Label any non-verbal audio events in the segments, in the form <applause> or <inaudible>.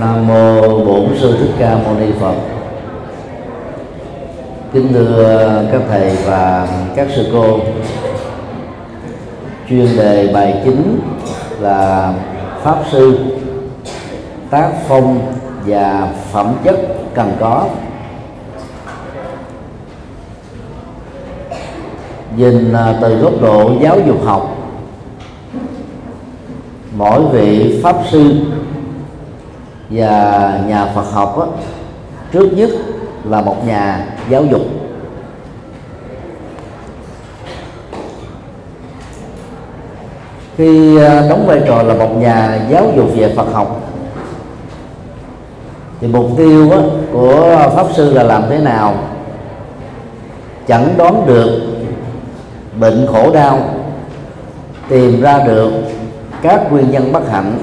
Nam mô Bổn sư Thích Ca Mâu Ni Phật. Kính thưa các thầy và các sư cô. Chuyên đề bài chính là pháp sư, tác phong và phẩm chất cần có nhìn à, từ góc độ giáo dục học, mỗi vị pháp sư và nhà Phật học đó, trước nhất là một nhà giáo dục. Khi à, đóng vai trò là một nhà giáo dục về Phật học thì mục tiêu á, của pháp sư là làm thế nào? Chẳng đoán được bệnh khổ đau tìm ra được các nguyên nhân bất hạnh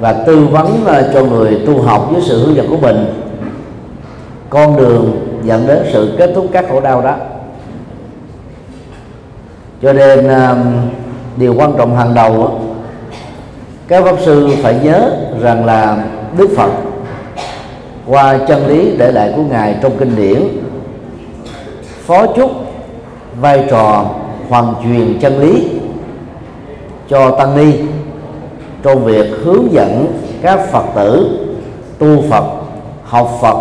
và tư vấn ờ, cho người tu học với sự hướng dẫn của mình. Con đường dẫn đến sự kết thúc các khổ đau đó. Cho nên điều quan trọng hàng đầu các pháp sư phải nhớ rằng là đức phật qua chân lý để lại của ngài trong kinh điển, phó chúc vai trò hoàn truyền chân lý cho tăng ni trong việc hướng dẫn các phật tử tu phật, học phật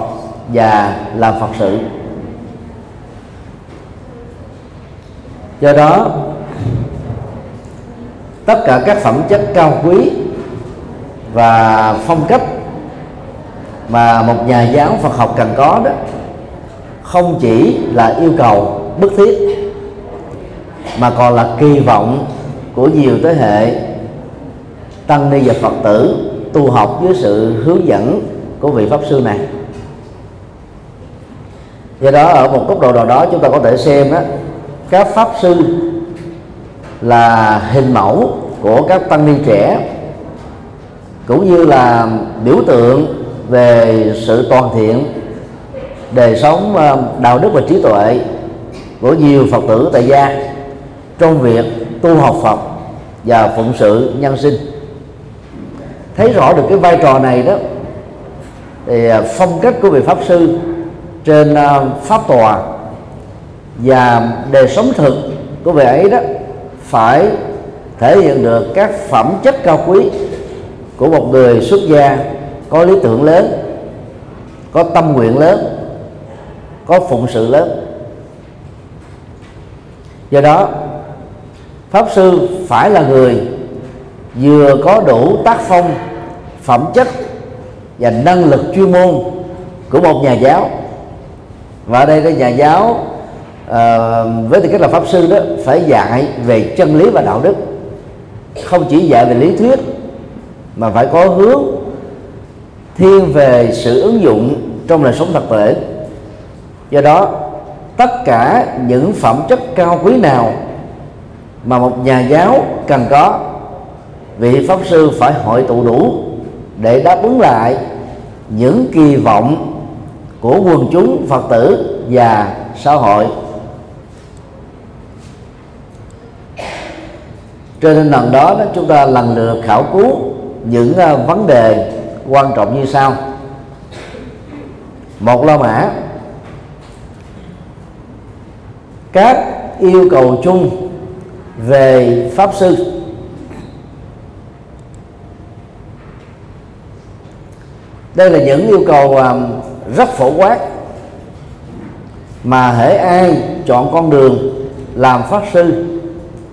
và làm phật sự. Do đó, tất cả các phẩm chất cao quý và phong cách mà một nhà giáo Phật học cần có đó, không chỉ là yêu cầu bức thiết, mà còn là kỳ vọng của nhiều thế hệ tăng ni và phật tử tu học với sự hướng dẫn của vị pháp sư này. Do đó, ở một góc độ nào đó, chúng ta có thể xem đó các pháp sư là hình mẫu của các tăng ni trẻ, cũng như là biểu tượng về sự toàn thiện, đời sống ờ, đạo đức và trí tuệ của nhiều phật tử tại gia trong việc tu học phật và phụng sự nhân sinh thấy rõ được cái vai trò này đó, thì à, phong cách của vị pháp sư trên à, pháp tòa và đời sống thực của vị ấy đó phải thể hiện được các phẩm chất cao quý của một người xuất gia có lý tưởng lớn, có tâm nguyện lớn, có phụng sự lớn. Do đó, pháp sư phải là người vừa có đủ tác phong phẩm chất và năng lực chuyên môn của một nhà giáo. Và ở đây cái nhà giáo uh, với tư cách là pháp sư đó phải dạy về chân lý và đạo đức. Không chỉ dạy về lý thuyết mà phải có hướng thiên về sự ứng dụng trong đời sống thực tế. Do đó tất cả những phẩm chất cao quý nào mà một nhà giáo cần có vị pháp sư phải hội tụ đủ để đáp ứng lại những kỳ vọng của quần chúng phật tử và xã hội. Trên tinh thần đó, chúng ta lần lượt khảo cứu những à, vấn đề quan trọng như sau. Một la mã. Các yêu cầu chung về pháp sư đây là những yêu cầu um, rất phổ quát mà hễ ai chọn con đường làm pháp sư,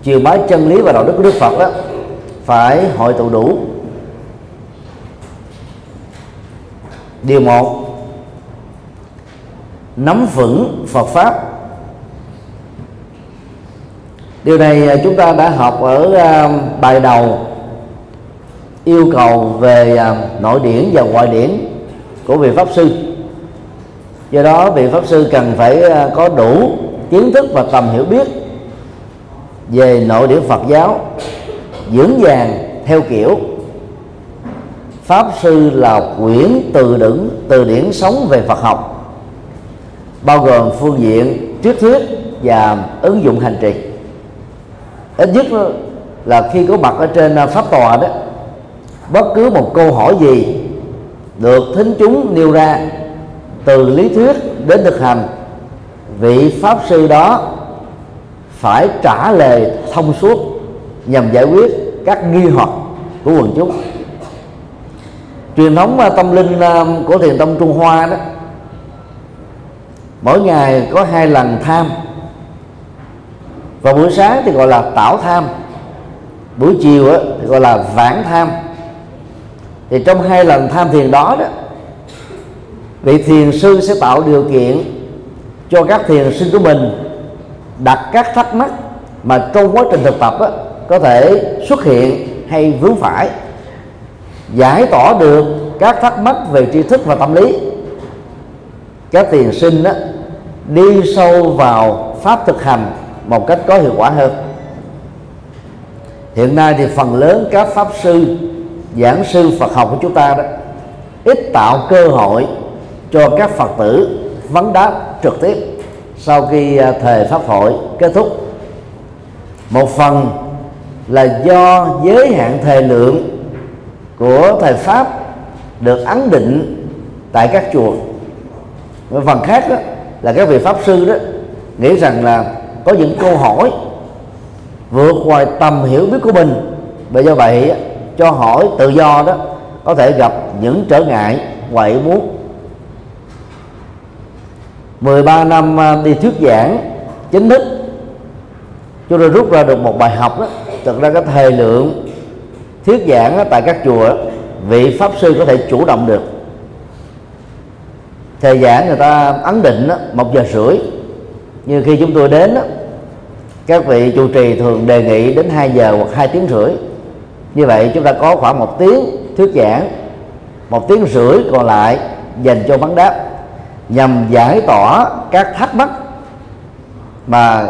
chiều bái chân lý và đạo đức của Đức Phật đó phải hội tụ đủ. Điều một, nắm vững Phật pháp. Điều này à, chúng ta đã học ở à, bài đầu yêu cầu về à, nội điển và ngoại điển của vị pháp sư. Do đó vị pháp sư cần phải à, có đủ kiến thức và tầm hiểu biết về nội điển Phật giáo dưỡng vàng theo kiểu. Pháp sư là quyển từ điển từ điển sống về Phật học, bao gồm phương diện triết thuyết và ứng dụng hành trì. Ít nhất là khi có mặt ở trên à, pháp tòa đó bất cứ một câu hỏi gì được thính chúng nêu ra từ lý thuyết đến thực hành, vị pháp sư đó phải trả lời thông suốt nhằm giải quyết các nghi hoặc của quần chúng. Truyền thống à, tâm linh à, của thiền tông trung hoa đó, mỗi ngày có hai lần tham. Vào buổi sáng thì gọi là tảo tham, buổi chiều thì gọi là vãng tham thì trong hai lần tham thiền đó đó vị thiền sư sẽ tạo điều kiện cho các thiền sinh của mình đặt các thắc mắc mà trong quá trình thực tập đó, có thể xuất hiện hay vướng phải. Giải tỏa được các thắc mắc về tri thức và tâm lý. Các thiền sinh đó, đi sâu vào pháp thực hành một cách có hiệu quả hơn. Hiện nay thì phần lớn các pháp sư giảng sư Phật học của chúng ta đó ít tạo cơ hội cho các Phật tử vấn đáp trực tiếp sau khi à, thề thời pháp hội kết thúc. Một phần là do giới hạn thời lượng của thời pháp được ấn định tại các chùa. Một phần khác đó, là các vị pháp sư đó nghĩ rằng là có những câu hỏi vượt ngoài tầm hiểu biết của mình. Và do vậy cho hỏi tự do đó có thể gặp những trở ngại ngoài ý muốn 13 năm à, đi thuyết giảng chính thức chúng tôi rút ra được một bài học đó. Thực ra cái thời lượng thuyết giảng tại các chùa vị pháp sư có thể chủ động được. Thời giảng người ta ấn định đó, một giờ rưỡi. Như khi chúng tôi đến đó, các vị chủ trì thường đề nghị đến 2 giờ hoặc hai tiếng rưỡi như vậy chúng ta có khoảng một tiếng thuyết giảng, một tiếng rưỡi còn lại dành cho vấn đáp, nhằm giải tỏa các thắc mắc mà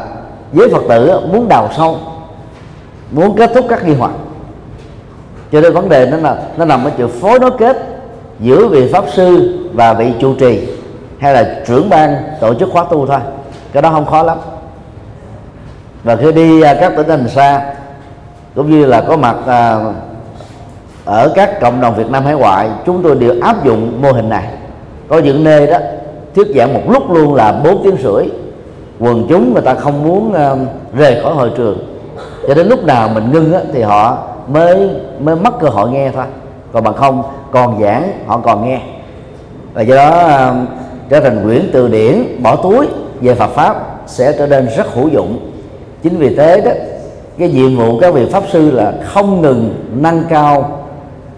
giới phật tử muốn đào sâu, muốn kết thúc các nghi hoặc. Cho nên vấn đề nó là, nó nằm ở chữ phối nối kết giữa vị pháp sư và vị chủ trì, hay là trưởng ban tổ chức khóa tu thôi. Cái đó không khó lắm. Và khi đi à, các tỉnh thành xa cũng như là có mặt à, ở các cộng đồng Việt Nam hải ngoại chúng tôi đều áp dụng mô hình này. Có những nơi đó thuyết giảng một lúc luôn là bốn tiếng rưỡi. Quần chúng người ta không muốn à, rời khỏi hội trường. Cho đến lúc nào mình ngưng á, thì họ mới mới mất cơ hội nghe thôi. Còn bằng không còn giảng họ còn nghe. Và do đó à, trở thành quyển từ điển bỏ túi về Phật pháp sẽ trở nên rất hữu dụng. Chính vì thế đó cái nhiệm vụ các vị pháp sư là không ngừng nâng cao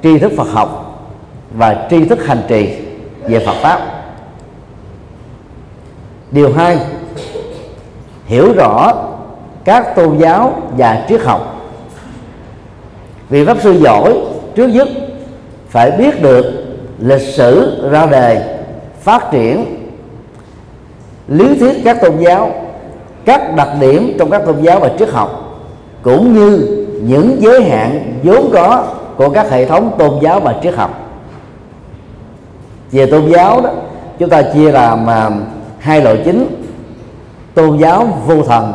tri thức Phật học và tri thức hành trì về Phật pháp. Điều hai, hiểu rõ các tôn giáo và triết học. Vị pháp sư giỏi trước nhất phải biết được lịch sử ra đề, phát triển, lý thuyết các tôn giáo, các đặc điểm trong các tôn giáo và triết học cũng như những giới hạn vốn có của các hệ thống tôn giáo và triết học. Về tôn giáo đó, chúng ta chia làm hai loại chính. Tôn giáo vô thần,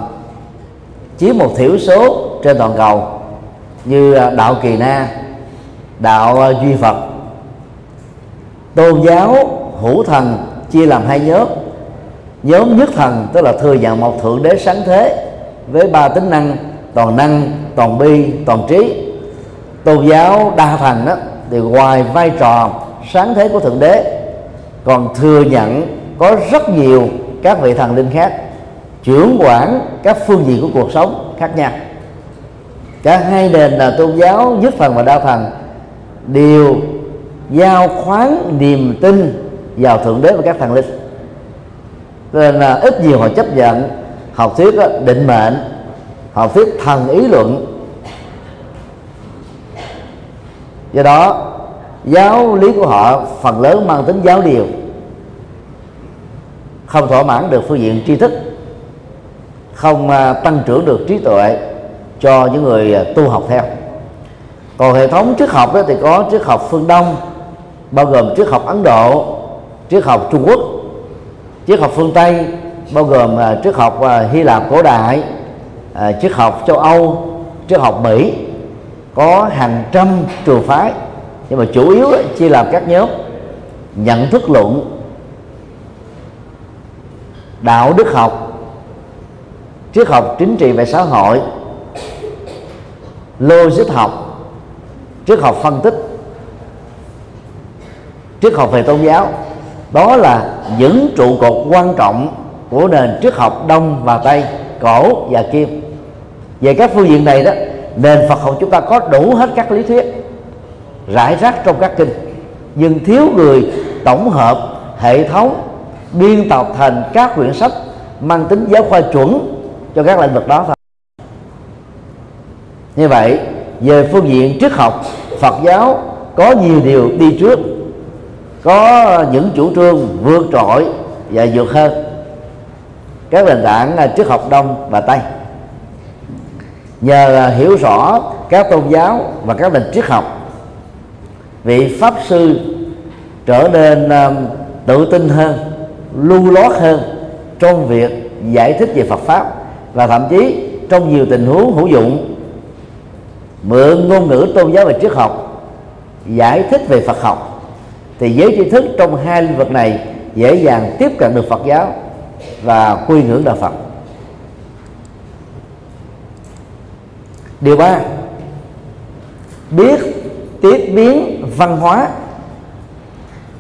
chiếm một thiểu số trên toàn cầu, như à, đạo kỳ na, đạo à, duy phật. Tôn giáo hữu thần chia làm hai nhóm. Nhóm nhất thần, tức là thừa nhận một thượng đế sáng thế, với ba tính năng toàn năng, toàn bi, toàn trí. Tôn giáo đa thần đó thì ngoài vai trò sáng thế của thượng đế, còn thừa nhận có rất nhiều các vị thần linh khác, trưởng quản các phương diện của cuộc sống khác nhau. Cả hai nền là tôn giáo nhất phần và đa thần đều giao khoán niềm tin vào thượng đế và các thần linh. Nên là ít nhiều họ chấp nhận, học thuyết định mệnh học thuyết thần ý luận. Do đó, giáo lý của họ phần lớn mang tính giáo điều, không thỏa mãn được phương diện tri thức, không à, tăng trưởng được trí tuệ cho những người à, tu học theo. Còn hệ thống triết học đó thì có triết học phương đông, bao gồm triết học ấn độ, triết học trung quốc, triết học phương tây, bao gồm à, triết học hy lạp cổ đại uh, triết học châu âu triết học mỹ có hàng trăm trường phái. Nhưng mà chủ yếu chia làm các nhóm nhận thức luận đạo đức học triết học chính trị về xã hội logic học triết học phân tích triết học về tôn giáo. Đó là những trụ cột quan trọng của nền triết học đông và tây cổ và kim về các phương diện này đó, nền phật học chúng ta có đủ hết các lý thuyết, rải rác trong các kinh. Nhưng thiếu người tổng hợp hệ thống, biên tập thành các quyển sách, mang tính giáo khoa chuẩn cho các lĩnh vực đó thôi. Như vậy, về phương diện triết học, Phật giáo có nhiều điều đi trước, có những chủ trương vượt trội và vượt hơn. Các nền tảng à, triết học đông và tây nhờ à, hiểu rõ các tôn giáo và các nền triết học, vị pháp sư trở nên à, tự tin hơn, lưu lót hơn trong việc giải thích về Phật pháp và thậm chí trong nhiều tình huống hữu dụng, mượn ngôn ngữ tôn giáo và triết học giải thích về Phật học, thì giới tri thức trong hai lĩnh vực này dễ dàng tiếp cận được Phật giáo và quy ngưỡng đạo Phật. Điều ba. Biết tiếp biến văn hóa.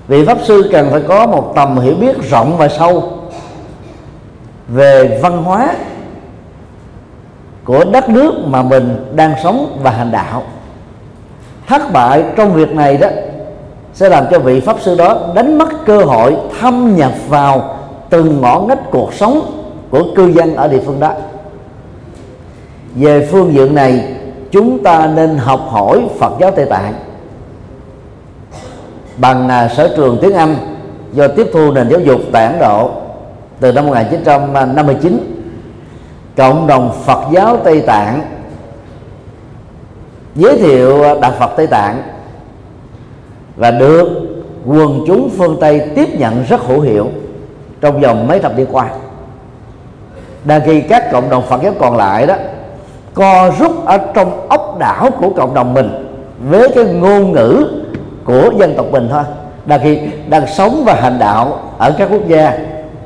Vị pháp sư cần phải có một tầm hiểu biết rộng và sâu về văn hóa của đất nước mà mình đang sống và hành đạo. Thất bại trong việc này đó sẽ làm cho vị pháp sư đó đánh mất cơ hội thâm nhập vào từng ngõ ngách cuộc sống của cư dân ở địa phương đó về phương diện này, chúng ta nên học hỏi Phật giáo Tây Tạng. Bằng à, sở trường tiếng Anh do tiếp thu nền giáo dục tại Ấn Độ từ năm 1959 cộng đồng Phật giáo Tây Tạng giới thiệu đạo Phật Tây Tạng và được quần chúng phương Tây tiếp nhận rất hữu hiệu trong vòng mấy thập niên qua. Đang khi các cộng đồng Phật giáo còn lại đó co rút ở trong ốc đảo của cộng đồng mình với cái ngôn ngữ của dân tộc mình thôi. Đang khi đang sống và hành đạo ở các quốc gia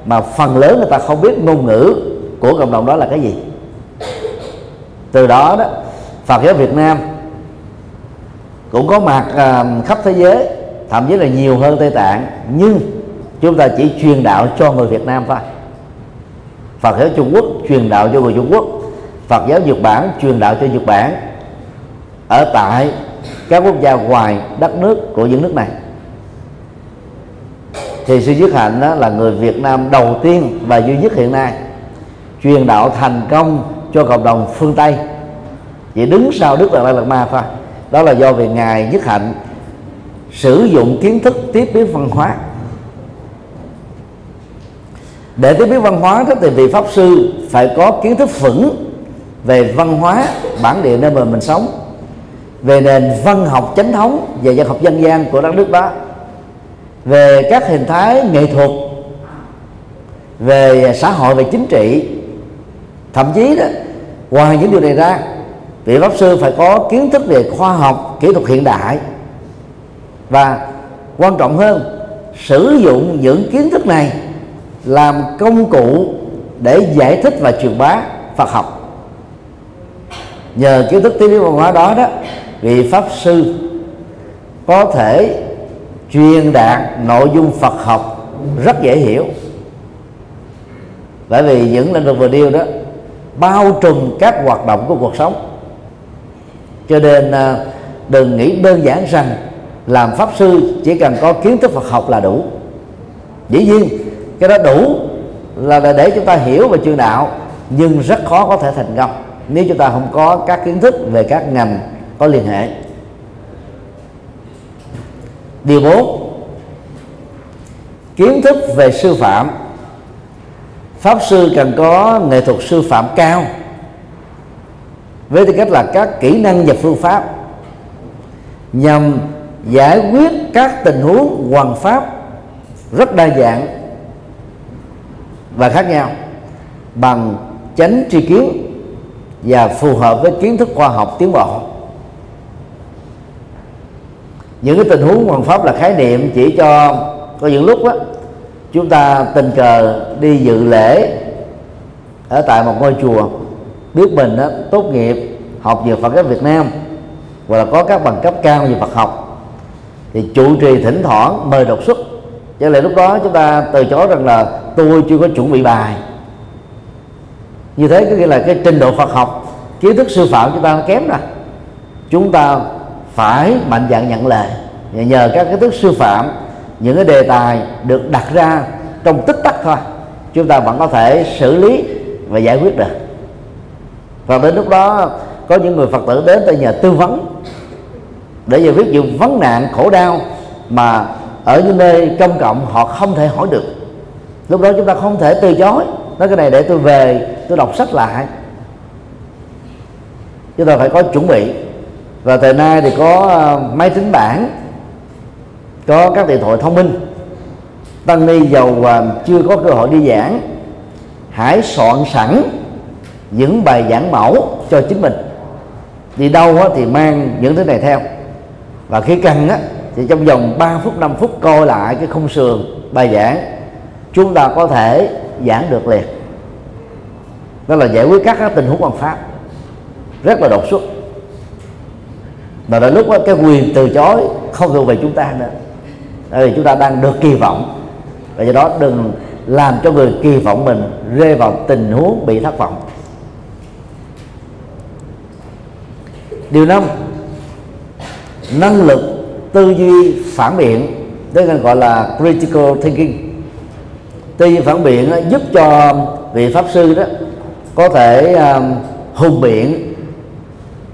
mà phần lớn người ta không biết ngôn ngữ của cộng đồng đó là cái gì. Từ đó đó Phật giáo Việt Nam cũng có mặt à, khắp thế giới thậm chí là nhiều hơn Tây Tạng nhưng chúng ta chỉ truyền đạo cho người Việt Nam thôi. Phật giáo Trung Quốc truyền đạo cho người Trung Quốc. Phật giáo Nhật Bản, truyền đạo cho Nhật Bản. Ở tại các quốc gia ngoài đất nước của những nước này. Thì sư dứt hạnh đó là người Việt Nam đầu tiên và duy nhất hiện nay truyền đạo thành công cho cộng đồng phương Tây. Chỉ đứng sau Đức Đạt Lai Lạt Ma thôi. Đó là do về ngài nhất hạnh sử dụng kiến thức tiếp biến văn hóa. Để tiếp biến văn hóa đó thì vị pháp sư phải có kiến thức vững về văn hóa, bản địa nơi mà mình sống, về nền văn học chánh thống và văn học dân gian của đất nước đó, về các hình thái nghệ thuật, về xã hội, về chính trị. Thậm chí đó, ngoài những điều này ra, vị pháp sư phải có kiến thức về khoa học, kỹ thuật hiện đại. Và quan trọng hơn, sử dụng những kiến thức này làm công cụ để giải thích và truyền bá Phật học nhờ kiến thức tiếng văn hóa đó đó, vị pháp sư có thể truyền đạt nội dung Phật học rất dễ hiểu. Bởi vì những lĩnh vực vừa điêu đó, bao trùm các hoạt động của cuộc sống. Cho nên à, đừng nghĩ đơn giản rằng làm pháp sư chỉ cần có kiến thức Phật học là đủ. Dĩ nhiên, cái đó đủ là để chúng ta hiểu về chương đạo, nhưng rất khó có thể thành công nếu chúng ta không có các kiến thức về các ngành có liên hệ. Điều 4 kiến thức về sư phạm. Pháp sư cần có nghệ thuật sư phạm cao, với tư cách là các kỹ năng và phương pháp, nhằm giải quyết các tình huống hoàn pháp rất đa dạng và khác nhau, bằng chánh tri kiến và phù hợp với kiến thức khoa học tiến bộ. Những cái tình huống hoàn pháp là khái niệm chỉ cho có những lúc đó chúng ta tình cờ đi dự lễ ở tại một ngôi chùa biết mình đó, tốt nghiệp học về Phật giáo Việt Nam hoặc là có các bằng cấp cao về Phật học thì chủ trì thỉnh thoảng mời đột xuất. Cho nên lúc đó chúng ta từ chối rằng là tôi chưa có chuẩn bị bài như thế có nghĩa là cái trình độ Phật học, kiến thức sư phạm chúng ta nó kém rồi. Chúng ta phải mạnh dạn nhận lời và nhờ các kiến thức sư phạm, những cái đề tài được đặt ra trong tích tắc thôi, chúng ta vẫn có thể xử lý và giải quyết được. Và đến lúc đó, có những người phật tử đến tới nhà tư vấn để giải quyết những vấn nạn khổ đau mà ở những nơi công cộng họ không thể hỏi được. Lúc đó chúng ta không thể từ chối, nói cái này để tôi về tôi đọc sách lại. Chúng ta phải có chuẩn bị. Và thời nay thì có ờ, máy tính bảng có các điện thoại thông minh. Tăng ni giàu chưa có cơ hội đi giảng. Hãy soạn sẵn những bài giảng mẫu cho chính mình. Đi đâu thì mang những thứ này theo. Và khi cần á, thì trong vòng 3 phút 5 phút coi lại cái khung sườn bài giảng chúng ta có thể giảng được liền đó là giải quyết các, tình huống bằng pháp. Rất là đột xuất. Và đến lúc đó, cái quyền từ chối không thuộc về chúng ta nữa. Bởi vì chúng ta đang được kỳ vọng. Và do đó đừng làm cho người kỳ vọng mình rơi vào tình huống bị thất vọng. Điều năm năng lực tư duy phản biện. Tức là gọi là critical thinking. Tư duy phản biện giúp cho vị pháp sư đó có thể um, hùng biện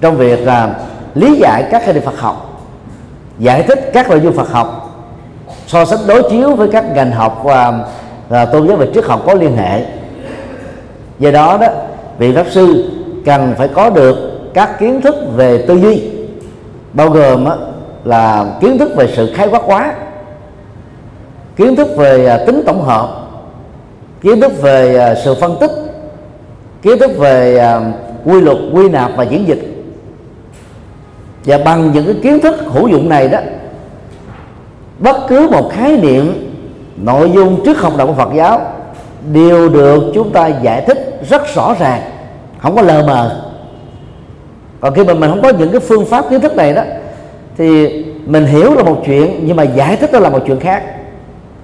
trong việc là lý giải các khái niệm Phật học giải thích các nội dung Phật học so sánh đối chiếu với các ngành học và, và tôn giáo và triết học có liên hệ. Do đó đó vị pháp sư cần phải có được các kiến thức về tư duy bao gồm á, là kiến thức về sự khái quát quá kiến thức về à, tính tổng hợp kiến thức về à, sự phân tích kiến thức về à, quy luật, quy nạp và diễn dịch. Và bằng những cái kiến thức hữu dụng này đó, bất cứ một khái niệm, nội dung trước học đạo của Phật giáo đều được chúng ta giải thích rất rõ ràng, không có lờ mờ. Còn khi mà mình không có những cái phương pháp kiến thức này đó, thì mình hiểu là một chuyện, nhưng mà giải thích đó là một chuyện khác.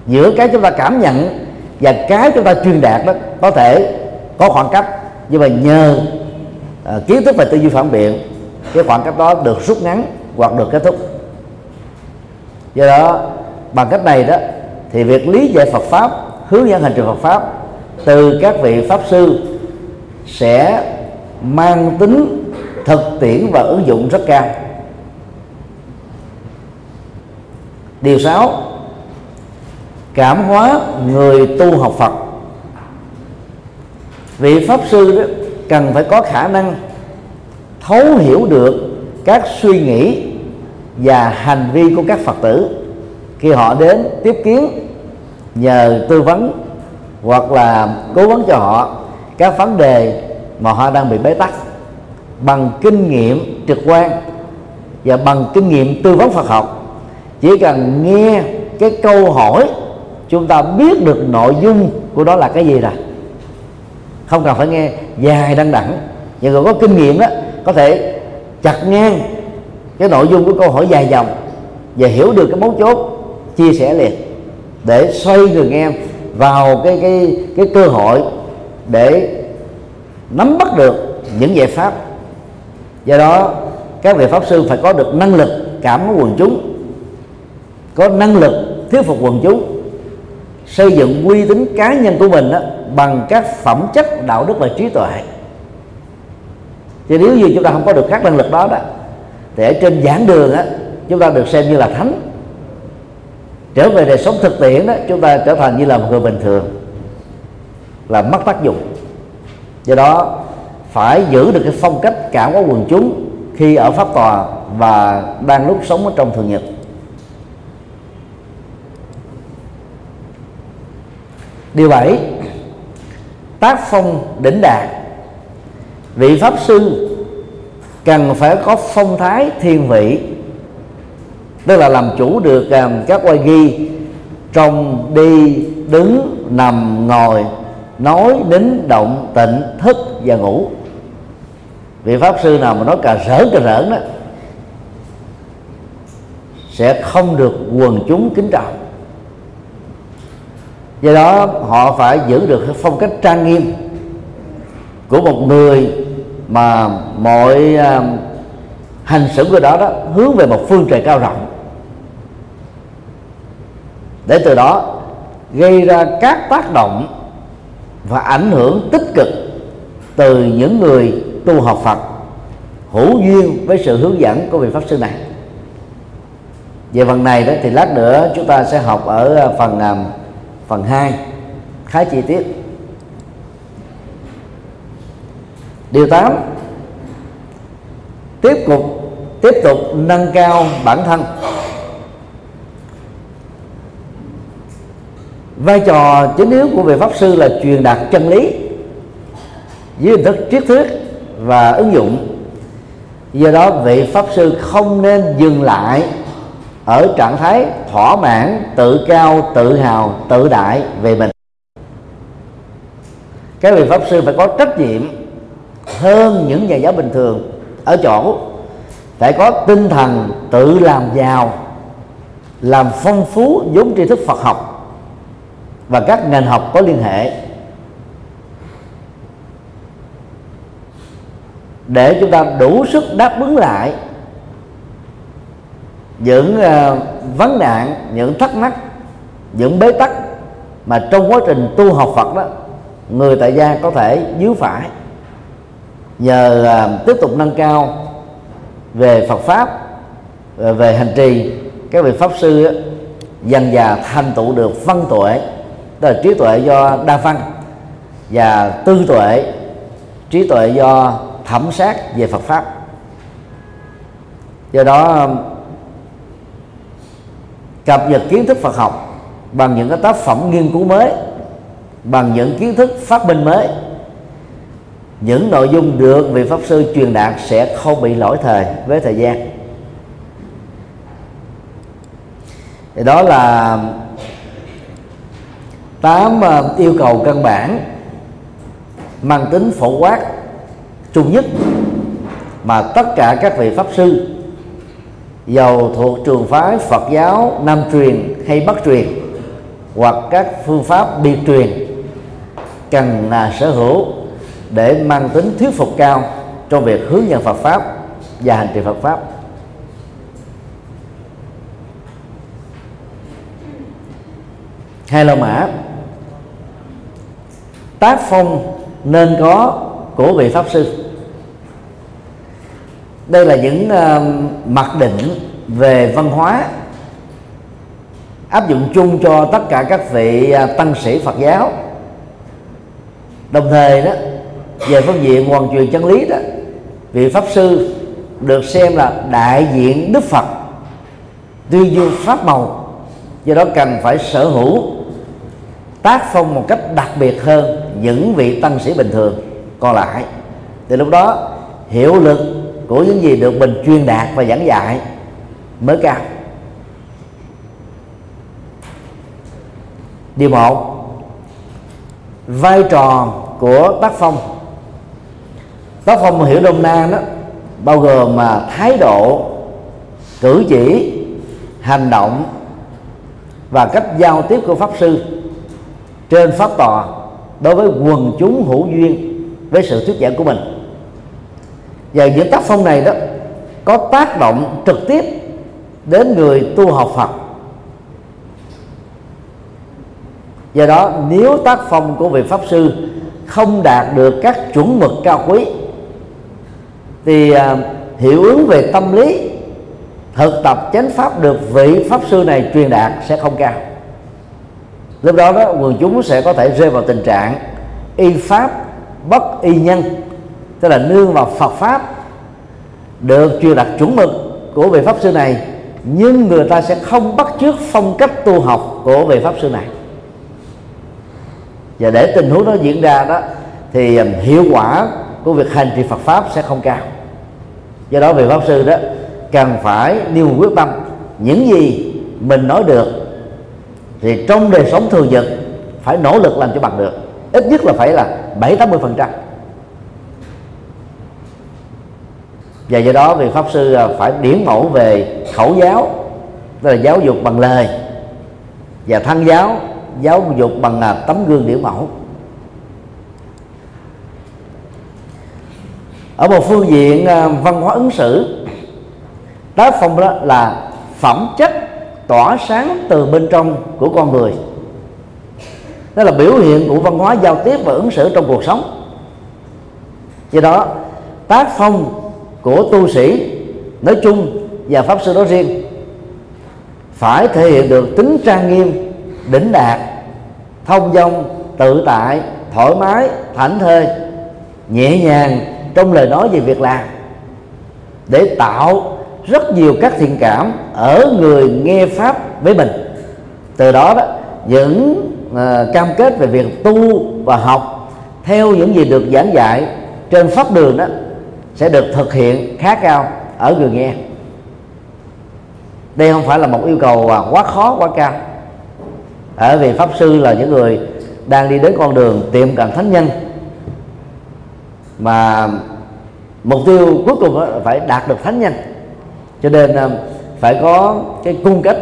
Giữa cái chúng ta cảm nhận và cái chúng ta truyền đạt đó, có thể có khoảng cách nhưng mà nhờ uh, kiến thức về tư duy phản biện cái khoảng cách đó được rút ngắn hoặc được kết thúc. Do đó bằng cách này đó thì việc lý giải Phật pháp hướng dẫn hành trình Phật pháp từ các vị pháp sư sẽ mang tính thực tiễn và ứng dụng rất cao. Điều sáu cảm hóa người tu học Phật vị pháp sư đó, cần phải có khả năng thấu hiểu được các suy nghĩ và hành vi của các phật tử. Khi họ đến tiếp kiến nhờ tư vấn hoặc là cố vấn cho họ các vấn đề mà họ đang bị bế tắc bằng kinh nghiệm trực quan và bằng kinh nghiệm tư vấn Phật học. Chỉ cần nghe cái câu hỏi, chúng ta biết được nội dung của đó là cái gì rồi không cần phải nghe, dài đăng đẳng nhưng người có kinh nghiệm đó có thể chặt ngang cái nội dung của câu hỏi dài dòng và hiểu được cái mấu chốt, chia sẻ liền để xoay người nghe vào cái cái cái cơ hội để nắm bắt được những giải pháp. Do đó, các vị pháp sư phải có được năng lực cảm hóa quần chúng, có năng lực thuyết phục quần chúng xây dựng uy tín cá nhân của mình đó, bằng các phẩm chất đạo đức và trí tuệ. Thì nếu như chúng ta không có được các năng lực đó đó thì ở trên giảng đường á chúng ta được xem như là thánh. Trở về đời sống thực tiễn đó chúng ta trở thành như là một người bình thường là mất tác dụng. Do đó phải giữ được cái phong cách cảm hóa quần chúng khi ở pháp tòa và đang lúc sống ở trong thường nhật. Điều bảy, tác phong đỉnh đạt vị pháp sư cần phải có phong thái thiên vị, tức là làm chủ được à, các quay ghi trong đi, đứng, nằm, ngồi, nói đến động, tịnh, thức và ngủ. Vị pháp sư nào mà nói cà rỡn cà rỡn đó, sẽ không được quần chúng kính trọng do đó họ phải giữ được phong cách trang nghiêm của một người mà mọi uh, hành xử của đó đó hướng về một phương trời cao rộng. Để từ đó gây ra các tác động và ảnh hưởng tích cực từ những người tu học Phật hữu duyên với sự hướng dẫn của vị pháp sư này. Về phần này đó thì lát nữa chúng ta sẽ học ở à, phần à, phần 2 khá chi tiết. Điều 8 tiếp tục tiếp tục nâng cao bản thân. Vai trò chính yếu của vị pháp sư là truyền đạt chân lý dưới hình thức triết thuyết và ứng dụng. Do đó vị pháp sư không nên dừng lại ở trạng thái thỏa mãn, tự cao, tự hào, tự đại về mình. Các vị pháp sư phải có trách nhiệm hơn những nhà giáo bình thường ở chỗ phải có tinh thần tự làm giàu, làm phong phú vốn tri thức Phật học và các ngành học có liên hệ. Để chúng ta đủ sức đáp ứng lại những uh, vấn nạn những thắc mắc những bế tắc mà trong quá trình tu học Phật đó người tại gia có thể dứ phải. Nhờ uh, tiếp tục nâng cao về Phật pháp ờ, về hành trì các vị pháp sư dần dà thành tựu được văn tuệ tức là trí tuệ do đa văn và tư tuệ trí tuệ do thẩm sát về Phật pháp. Do đó cập nhật kiến thức Phật học bằng những cái tác phẩm nghiên cứu mới, bằng những kiến thức phát minh mới. Những nội dung được vị pháp sư truyền đạt sẽ không bị lỗi thời với thời gian. Thì đó là tám ờ, yêu cầu căn bản mang tính phổ quát, chung nhất mà tất cả các vị pháp sư giàu thuộc trường phái Phật giáo Nam truyền hay Bắc truyền, hoặc các phương pháp biệt truyền cần là sở hữu để mang tính thuyết phục cao trong việc hướng dẫn Phật pháp và hành trì Phật pháp. Hai la mã. Tác phong nên có của vị pháp sư đây là những uh, mặc định về văn hóa áp dụng chung cho tất cả các vị à, tăng sĩ Phật giáo. Đồng thời đó về phương diện hoàn truyền chân lý đó vị pháp sư được xem là đại diện Đức Phật tuyên dương pháp màu. Do đó cần phải sở hữu tác phong một cách đặc biệt hơn những vị tăng sĩ bình thường còn lại. Thì lúc đó hiệu lực của những gì được mình truyền đạt và giảng dạy mới cao. Điều một, vai trò của tác phong. Tác phong hiểu đông na đó, bao gồm mà thái độ, cử chỉ, hành động và cách giao tiếp của pháp sư trên pháp tòa đối với quần chúng hữu duyên với sự thuyết giảng của mình và những tác phong này đó có tác động trực tiếp đến người tu học Phật. Do đó nếu tác phong của vị pháp sư không đạt được các chuẩn mực cao quý thì à, hiệu ứng về tâm lý thực tập chánh pháp được vị pháp sư này truyền đạt sẽ không cao. Lúc đó đó quần chúng sẽ có thể rơi vào tình trạng y pháp bất y nhân tức là nương vào Phật pháp được truyền đặt chuẩn mực của vị pháp sư này, nhưng người ta sẽ không bắt chước phong cách tu học của vị pháp sư này. Và để tình huống đó diễn ra đó, thì um, hiệu quả của việc hành trì Phật pháp sẽ không cao. Do đó vị pháp sư đó cần phải nêu quyết tâm. Những gì mình nói được thì trong đời sống thường nhật phải nỗ lực làm cho bằng được. Ít nhất là phải là bảy tám mươi phần trăm. Và do đó vị pháp sư à, phải điển mẫu về khẩu giáo, tức là giáo dục bằng lời, và thân giáo giáo dục bằng à, tấm gương điển mẫu. Ở một phương diện à, văn hóa ứng xử, tác phong đó là phẩm chất tỏa sáng từ bên trong của con người. Đó là biểu hiện của văn hóa giao tiếp và ứng xử trong cuộc sống. Do đó, tác phong của tu sĩ nói chung và pháp sư nói riêng phải thể hiện được tính trang nghiêm đỉnh đạt thông dong tự tại thoải mái thảnh thơi nhẹ nhàng trong lời nói về việc làm để tạo rất nhiều các thiện cảm ở người nghe pháp với mình. Từ đó đó những uh, cam kết về việc tu và học theo những gì được giảng dạy trên pháp đường đó sẽ được thực hiện khá cao ở người nghe. Đây không phải là một yêu cầu à, quá khó, quá cao. Ở vì pháp sư là những người đang đi đến con đường tiệm cận thánh nhân. Mà mục tiêu cuối cùng là phải đạt được thánh nhân. Cho nên à, phải có cái cung cách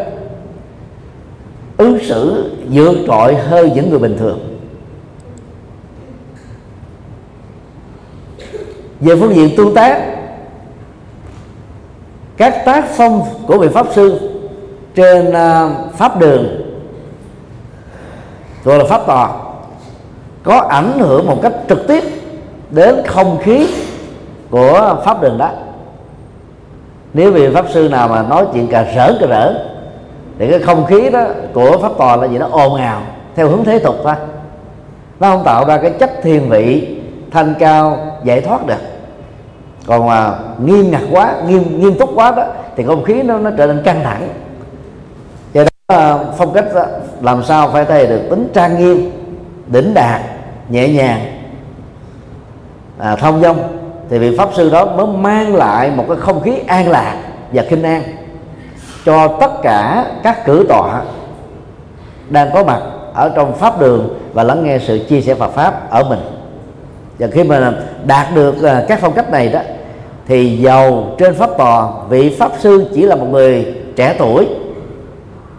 ứng xử vượt trội hơn những người bình thường. Về phương diện tương tác, các tác phong của vị pháp sư trên à, pháp đường, gọi là pháp tòa, có ảnh hưởng một cách trực tiếp đến không khí của pháp đường đó. Nếu vị pháp sư nào mà nói chuyện cà rỡ cà rỡ, thì cái không khí đó của pháp tòa là gì nó ồn ào, theo hướng thế tục thôi. Nó không tạo ra cái chất thiên vị thanh cao, giải thoát được còn mà nghiêm ngặt quá nghiêm nghiêm túc quá đó thì không khí nó nó trở nên căng thẳng. Do đó ờ, phong cách đó, làm sao phải thể được tính trang nghiêm đỉnh đạt nhẹ nhàng. À, thông dong thì vị pháp sư đó mới mang lại một cái không khí an lạc và kinh an cho tất cả các cử tọa đang có mặt ở trong pháp đường và lắng nghe sự chia sẻ Phật pháp ở mình và khi mà đạt được à, các phong cách này đó thì giàu trên pháp tòa vị pháp sư chỉ là một người trẻ tuổi.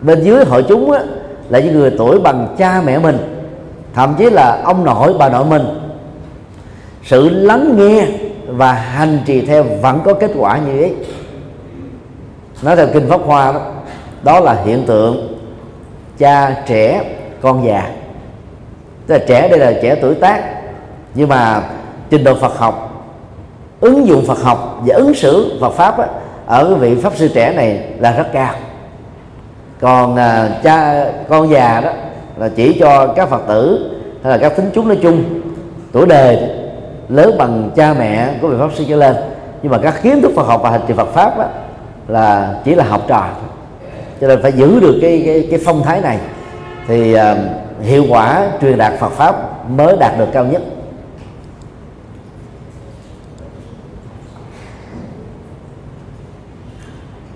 Bên dưới hội chúng á, là những người tuổi bằng cha mẹ mình thậm chí là ông nội bà nội mình. Sự lắng nghe và hành trì theo vẫn có kết quả như ấy nói theo kinh pháp hoa đó đó là hiện tượng cha trẻ con già. Tức là trẻ đây là trẻ tuổi tác nhưng mà trình độ Phật học ứng dụng Phật học và ứng xử Phật pháp á, ở cái vị pháp sư trẻ này là rất cao. Còn à, cha con già đó là chỉ cho các Phật tử hay là các tín chúng nói chung tuổi đời lớn bằng cha mẹ của vị pháp sư trở lên. Nhưng mà các kiến thức Phật học và hành trì Phật pháp đó, là chỉ là học trò cho nên phải giữ được cái cái, cái phong thái này thì uh, hiệu quả truyền đạt Phật pháp mới đạt được cao nhất.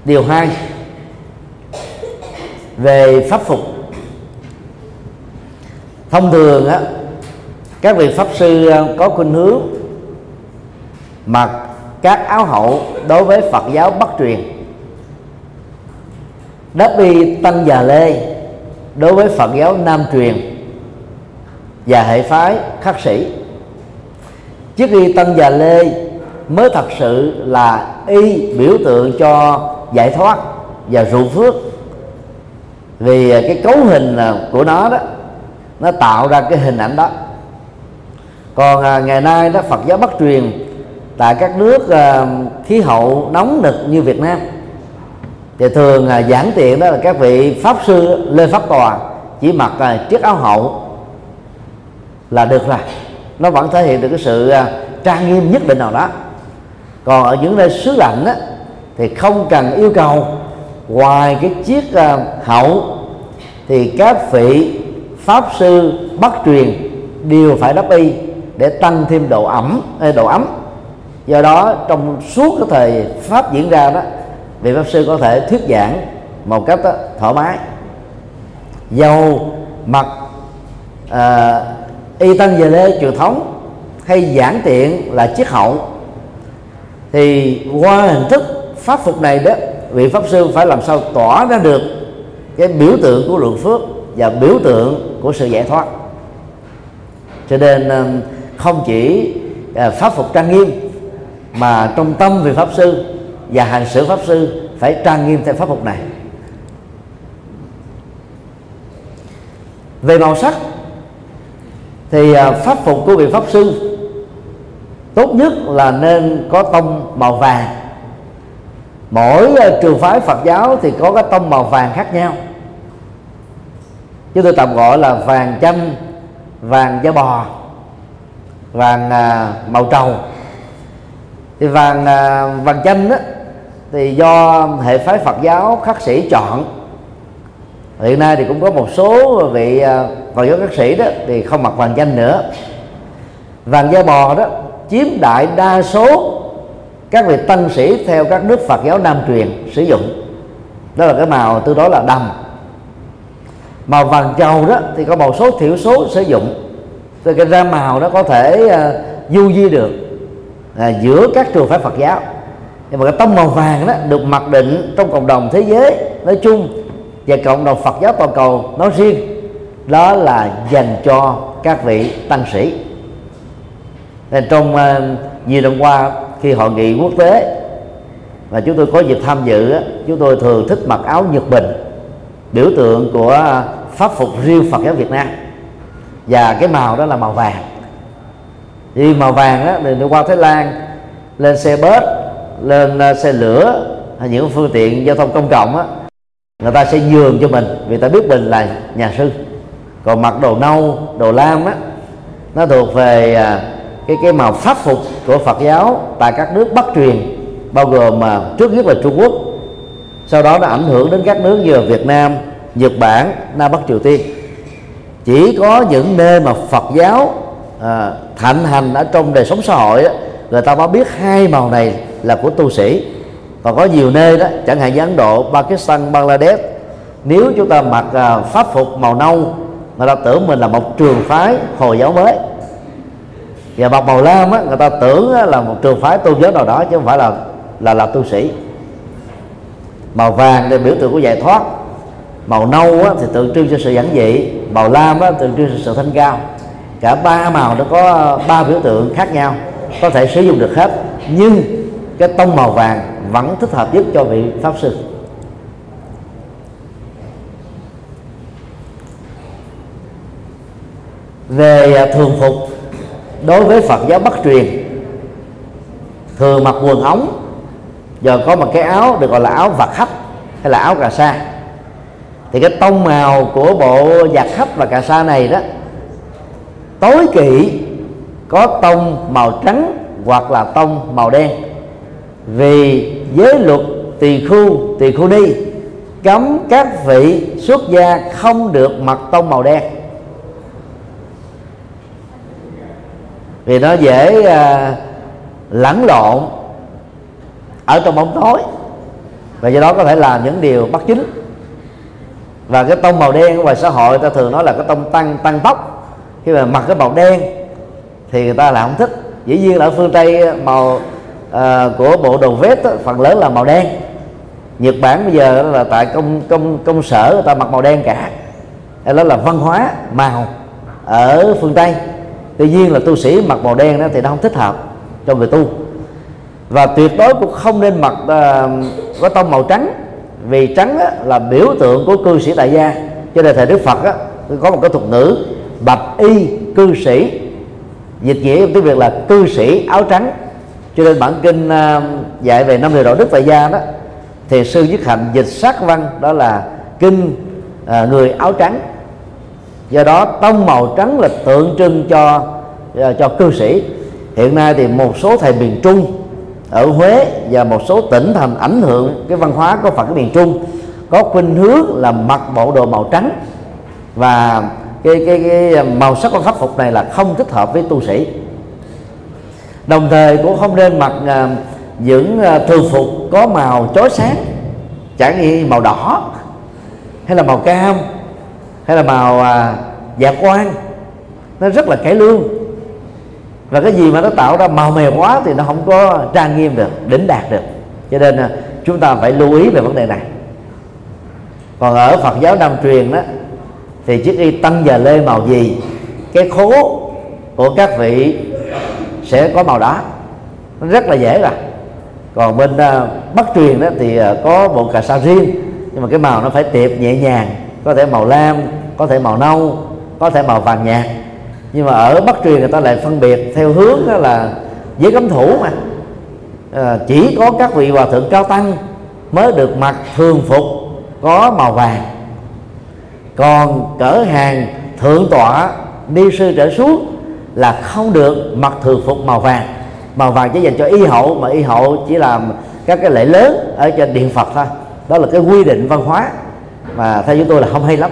Điều hai, về pháp phục. Thông thường á, các vị pháp sư ờ, có khuynh hướng mặc các áo hậu đối với Phật giáo Bắc truyền. Đáp y tăng già lê đối với Phật giáo Nam truyền và hệ phái khắc sĩ. Trước khi tăng già lê mới thật sự là y biểu tượng cho giải thoát và rủ phước. Vì à, cái cấu hình à, của nó đó nó tạo ra cái hình ảnh đó. Còn à, ngày nay đó Phật giáo Bắc truyền tại các nước à, khí hậu nóng nực như Việt Nam thì thường à, giảng tiện đó là các vị pháp sư lên pháp tòa chỉ mặc à, chiếc áo hậu là được rồi. Nó vẫn thể hiện được cái sự à, trang nghiêm nhất định nào đó. Còn ở những nơi xứ lạnh á, thì không cần yêu cầu. Ngoài cái chiếc uh, hậu thì các vị pháp sư bắt truyền đều phải đắp y để tăng thêm độ ẩm độ ấm. Do đó trong suốt cái thời pháp diễn ra đó vị pháp sư có thể thuyết giảng một cách đó, thoải mái. Dầu mặc à, y tân về lê truyền thống hay giản tiện là chiếc hậu thì qua hình thức pháp phục này đó, vị pháp sư phải làm sao tỏa ra được cái biểu tượng của lượng phước và biểu tượng của sự giải thoát. Cho nên ờ, không chỉ ờ, pháp phục trang nghiêm mà trong tâm vị pháp sư và hành xử pháp sư phải trang nghiêm theo pháp phục này. Về màu sắc thì ờ, pháp phục của vị pháp sư tốt nhất là nên có tông màu vàng mỗi ờ, trường phái Phật giáo thì có cái tông màu vàng khác nhau. Chúng tôi tạm gọi là vàng chanh vàng da bò vàng à, màu trầu. Thì vàng à, vàng chanh đó, thì do hệ phái Phật giáo khắc sĩ chọn. Hiện nay thì cũng có một số vị à, Phật giáo khắc sĩ đó thì không mặc vàng chanh nữa. Vàng da bò đó chiếm đại đa số các vị tăng sĩ theo các nước Phật giáo Nam truyền sử dụng. Đó là cái màu tương đối là đầm. Màu vàng trầu đó thì có một số thiểu số sử dụng. Thì cái ra màu đó có thể uh, du di được uh, giữa các trường phái Phật giáo. Nhưng mà cái tông màu vàng đó được mặc định trong cộng đồng thế giới nói chung và cộng đồng Phật giáo toàn cầu nói riêng. Đó là dành cho các vị tăng sĩ. Nên trong uh, nhiều năm qua khi hội nghị quốc tế. Và chúng tôi có dịp tham dự chúng tôi thường thích mặc áo nhật bình, biểu tượng của pháp phục riêng Phật giáo Việt Nam. Và cái màu đó là màu vàng. Thì màu vàng đó thì qua Thái Lan, lên xe bus, lên à, xe lửa, hay những phương tiện giao thông công cộng á, người ta sẽ nhường cho mình vì ta biết mình là nhà sư. Còn mặc đồ nâu, đồ lam á, nó thuộc về à, cái cái màu pháp phục của Phật giáo tại các nước Bắc truyền bao gồm mà trước nhất là Trung Quốc sau đó nó ảnh hưởng đến các nước như là Việt Nam Nhật Bản Nam Bắc Triều Tiên. Chỉ có những nơi mà Phật giáo à, thạnh hành ở trong đời sống xã hội đó, người ta mới biết hai màu này là của tu sĩ. Còn có nhiều nơi đó chẳng hạn như Ấn Độ Pakistan Bangladesh nếu chúng ta mặc à, pháp phục màu nâu người ta tưởng mình là một trường phái hồi giáo mới và mặc màu lam á, người ta tưởng là một trường phái tôn giáo nào đó chứ không phải là là là tu sĩ. Màu vàng thì biểu tượng của giải thoát. Màu nâu á, thì tượng trưng cho sự giản dị. Màu lam á, tượng trưng cho sự thanh cao. Cả ba màu nó có ba biểu tượng khác nhau có thể sử dụng được hết. Nhưng cái tông màu vàng vẫn thích hợp nhất cho vị pháp sư. Về à, thường phục đối với Phật giáo Bắc truyền, thường mặc quần ống, giờ có một cái áo được gọi là áo vạt khắp hay là áo cà sa. Thì cái tông màu của bộ vạt khắp và cà sa này đó, tối kỵ có tông màu trắng hoặc là tông màu đen. Vì giới luật tỳ khu tỳ khu ni, cấm các vị xuất gia không được mặc tông màu đen. Vì nó dễ à, lẫn lộn ở trong bóng tối. Và do đó có thể làm những điều bất chính. Và cái tông màu đen ngoài xã hội ta thường nói là cái tông tăng tăng tóc khi mà mặc cái màu đen thì người ta là không thích. Dĩ nhiên là ở phương tây à, màu à, của bộ đồ vest đó, phần lớn là màu đen. Nhật bản bây giờ là tại công công công sở người ta mặc màu đen cả. Đó là văn hóa màu ở phương tây tuy nhiên là tu sĩ mặc màu đen đó thì nó không thích hợp cho người tu. Và tuyệt đối cũng không nên mặc uh, có tông màu trắng. Vì trắng á, là biểu tượng của cư sĩ tại gia. Cho nên thời đức phật á, có một cái thuật ngữ bạch y cư sĩ. Dịch nghĩa tiếng việt là cư sĩ áo trắng. Cho nên bản kinh uh, dạy về năm điều đạo đức tại gia đó thì sư nhất hạnh dịch sát văn đó là kinh uh, người áo trắng do đó tông màu trắng là tượng trưng cho à, cho cư sĩ. Hiện nay thì một số thầy miền trung ở Huế và một số tỉnh thành ảnh hưởng cái văn hóa của Phật cái miền Trung có khuynh hướng là mặc bộ đồ màu trắng. Và cái cái, cái à, màu sắc của pháp phục này là không thích hợp với tu sĩ. Đồng thời cũng không nên mặc à, những thường phục có màu chói sáng chẳng như màu đỏ hay là màu cam hay là màu à, dạ quan. Nó rất là cải lương. Và cái gì mà nó tạo ra màu mè quá thì nó không có trang nghiêm được đỉnh đạt được. Cho nên à, chúng ta phải lưu ý về vấn đề này. Còn ở Phật giáo Nam truyền đó thì chiếc y tăng và lê màu gì cái khố của các vị sẽ có màu đó nó rất là dễ rồi. Còn bên uh, bắc truyền đó thì uh, có bộ cà sa riêng nhưng mà cái màu nó phải tiệp nhẹ nhàng có thể màu lam có thể màu nâu có thể màu vàng nhạt. Nhưng mà ở bắc truyền người ta lại phân biệt theo hướng đó là giới cấm thủ mà. À, chỉ có các vị hòa thượng cao tăng mới được mặc thường phục có màu vàng. Còn cỡ hàng thượng tọa ni sư trở xuống là không được mặc thường phục màu vàng. Màu vàng chỉ dành cho y hậu mà y hậu chỉ làm các cái lễ lớn ở trên điện phật thôi. Đó là cái quy định văn hóa mà theo chúng tôi là không hay lắm.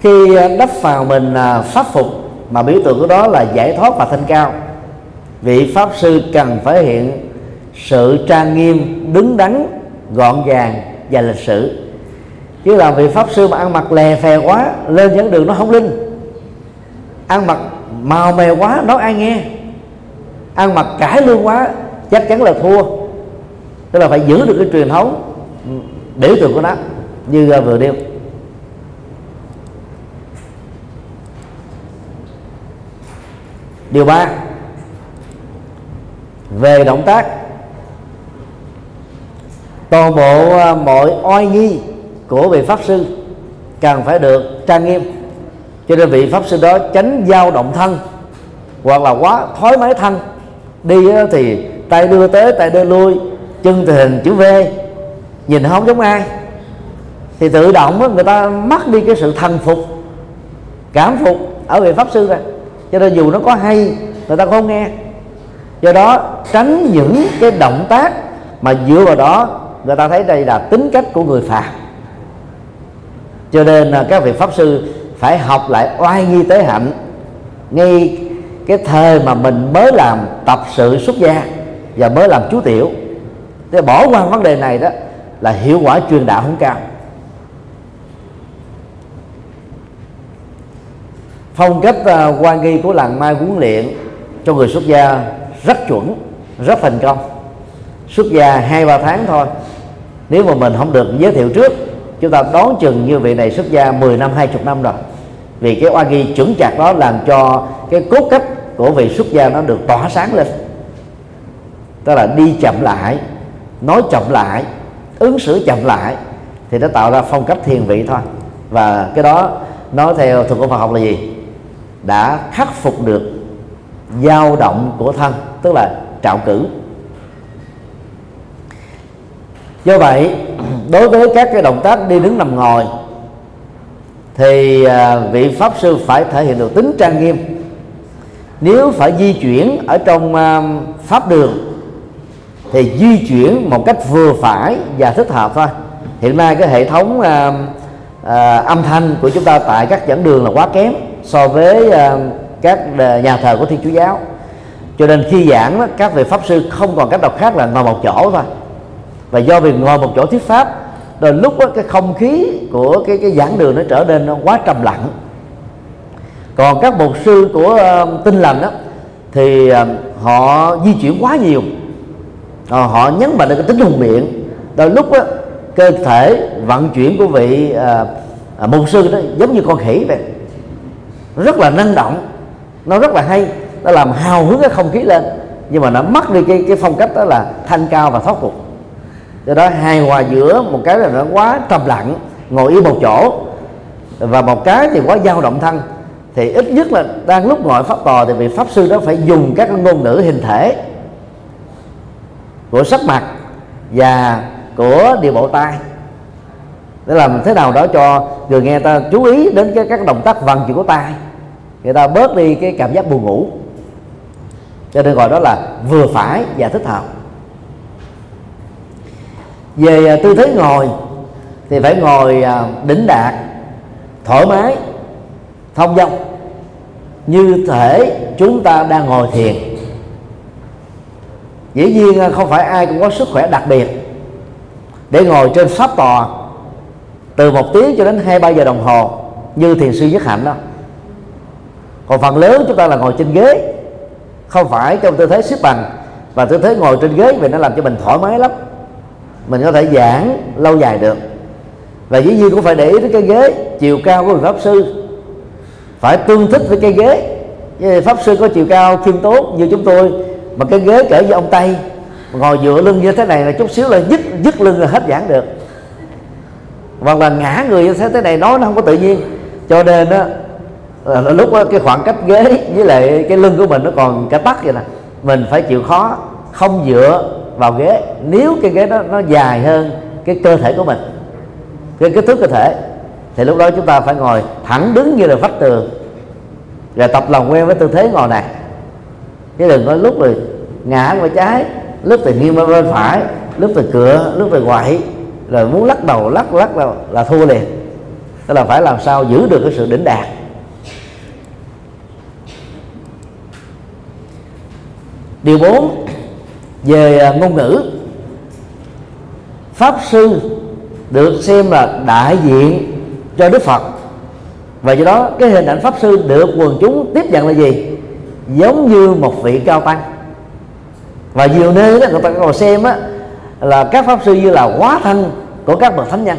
Khi ờ, đắp vào mình ờ, pháp phục, mà biểu tượng của đó là giải thoát và thanh cao, vị pháp sư cần phải hiện sự trang nghiêm, đứng đắn, gọn gàng và lịch sự. chứ là vị pháp sư mà ăn mặc lè phè quá, lên dẫn đường nó không linh. Ăn mặc màu mè quá, nói ai nghe. Ăn mặc cải lương quá, chắc chắn là thua. Tức là phải giữ được cái truyền thống ừ, biểu tượng của nó, như ờ, vừa nêu. Điều ba. Về động tác. Toàn bộ à, mọi oai nghi của vị pháp sư cần phải được trang nghiêm, cho nên vị pháp sư đó tránh dao động thân hoặc là quá thoái mái thân. Đi à, thì tay đưa tới, tay đưa lui, chân thì hình chữ V, nhìn không giống ai. Thì tự động người ta mất đi cái sự thần phục, cảm phục ở vị pháp sư rồi cho nên dù nó có hay, người ta không nghe. Do đó, tránh những cái động tác mà dựa vào đó, người ta thấy đây là tính cách của người phàm. Cho nên các vị pháp sư phải học lại oai nghi tế hạnh ngay cái thời mà mình mới làm tập sự xuất gia và mới làm chú tiểu. Để bỏ qua vấn đề này đó là hiệu quả truyền đạo không cao. Phong cách à, uh, quan nghi của làng mai huấn luyện cho người xuất gia rất chuẩn rất thành công. Xuất gia hai ba tháng thôi. Nếu mà mình không được giới thiệu trước chúng ta đón chừng như vị này xuất gia 10 năm 20 năm rồi. Vì cái oa nghi chuẩn chặt đó làm cho cái cốt cách của vị xuất gia nó được tỏa sáng lên. Tức là đi chậm lại nói chậm lại ứng xử chậm lại thì nó tạo ra phong cách thiền vị thôi. Và cái đó nói theo thuật của Phật học là gì? Đã khắc phục được dao động của thân tức là trạo cử. Do vậy <clears throat> đối với các cái động tác đi đứng nằm ngồi thì à, vị pháp sư phải thể hiện được tính trang nghiêm. Nếu phải di chuyển ở trong à, pháp đường thì di chuyển một cách vừa phải và thích hợp thôi. Hiện nay cái hệ thống à, à, âm thanh của chúng ta tại các giảng đường là quá kém so với ờ, các nhà thờ của thiên chúa giáo. Cho nên khi giảng đó, các vị pháp sư không còn cách đọc khác là ngồi một chỗ thôi. Và do việc ngồi một chỗ thuyết pháp rồi lúc đó, cái không khí của cái cái giảng đường nó trở nên nó quá trầm lặng. Còn các mục sư của ờ, uh, tinh lành đó thì uh, họ di chuyển quá nhiều. Uh, họ nhấn mạnh được cái tính hùng biện đôi lúc đó, cơ thể vận chuyển của vị uh, mục sư đó giống như con khỉ vậy rất là năng động, nó rất là hay, nó làm hào hứng cái không khí lên, nhưng mà nó mất đi cái cái phong cách đó là thanh cao và thoát tục. Do đó hài hòa giữa một cái là nó quá trầm lặng, ngồi yên một chỗ, và một cái thì quá dao động thân, thì ít nhất là đang lúc ngồi pháp tòa thì vị pháp sư đó phải dùng các ngôn ngữ hình thể của sắc mặt và của điều bộ tay để làm thế nào đó cho người nghe ta chú ý đến cái, các động tác vận chuyển của tay người ta bớt đi cái cảm giác buồn ngủ. Cho nên gọi đó là vừa phải và thích hợp. Về à, tư thế ngồi thì phải ngồi à, đỉnh đạt, thoải mái, thông dong. Như thể chúng ta đang ngồi thiền. Dĩ nhiên à, không phải ai cũng có sức khỏe đặc biệt. Để ngồi trên pháp tòa từ một tiếng cho đến hai ba giờ đồng hồ như thiền sư nhất hạnh đó còn phần lớn chúng ta là ngồi trên ghế. Không phải trong tư thế xếp bằng. Và tư thế ngồi trên ghế vì nó làm cho mình thoải mái lắm. Mình có thể giảng lâu dài được. Và dĩ nhiên cũng phải để ý đến cái ghế, chiều cao của vị pháp sư. Phải tương thích với cái ghế. Pháp sư có chiều cao khiêm tốn như chúng tôi, mà cái ghế cỡ như ông tây, ngồi dựa lưng như thế này là chút xíu là dứt dứt lưng là hết giảng được. Hoặc là ngã người như thế thế này nói nó không có tự nhiên. Cho nên đó Ờ, là lúc đó, cái khoảng cách ghế với lại cái lưng của mình nó còn cái tắt vậy nè. Mình phải chịu khó không dựa vào ghế. Nếu cái ghế đó nó dài hơn cái cơ thể của mình cái kích thước cơ thể thì lúc đó chúng ta phải ngồi thẳng đứng như là vách tường rồi tập lòng quen với tư thế ngồi này. Chứ đừng có lúc rồi ngã qua trái lúc thì nghiêng bên phải lúc thì cửa lúc thì quậy rồi muốn lắc đầu lắc lắc đầu là thua liền. Tức là phải làm sao giữ được cái sự đỉnh đạt. Điều 4 về à, ngôn ngữ. Pháp sư được xem là đại diện cho đức phật. Và do đó cái hình ảnh pháp sư được quần chúng tiếp nhận là gì? Giống như một vị cao tăng. Và nhiều nơi đó người ta còn xem á là các pháp sư như là quá thân của các bậc thánh nhân.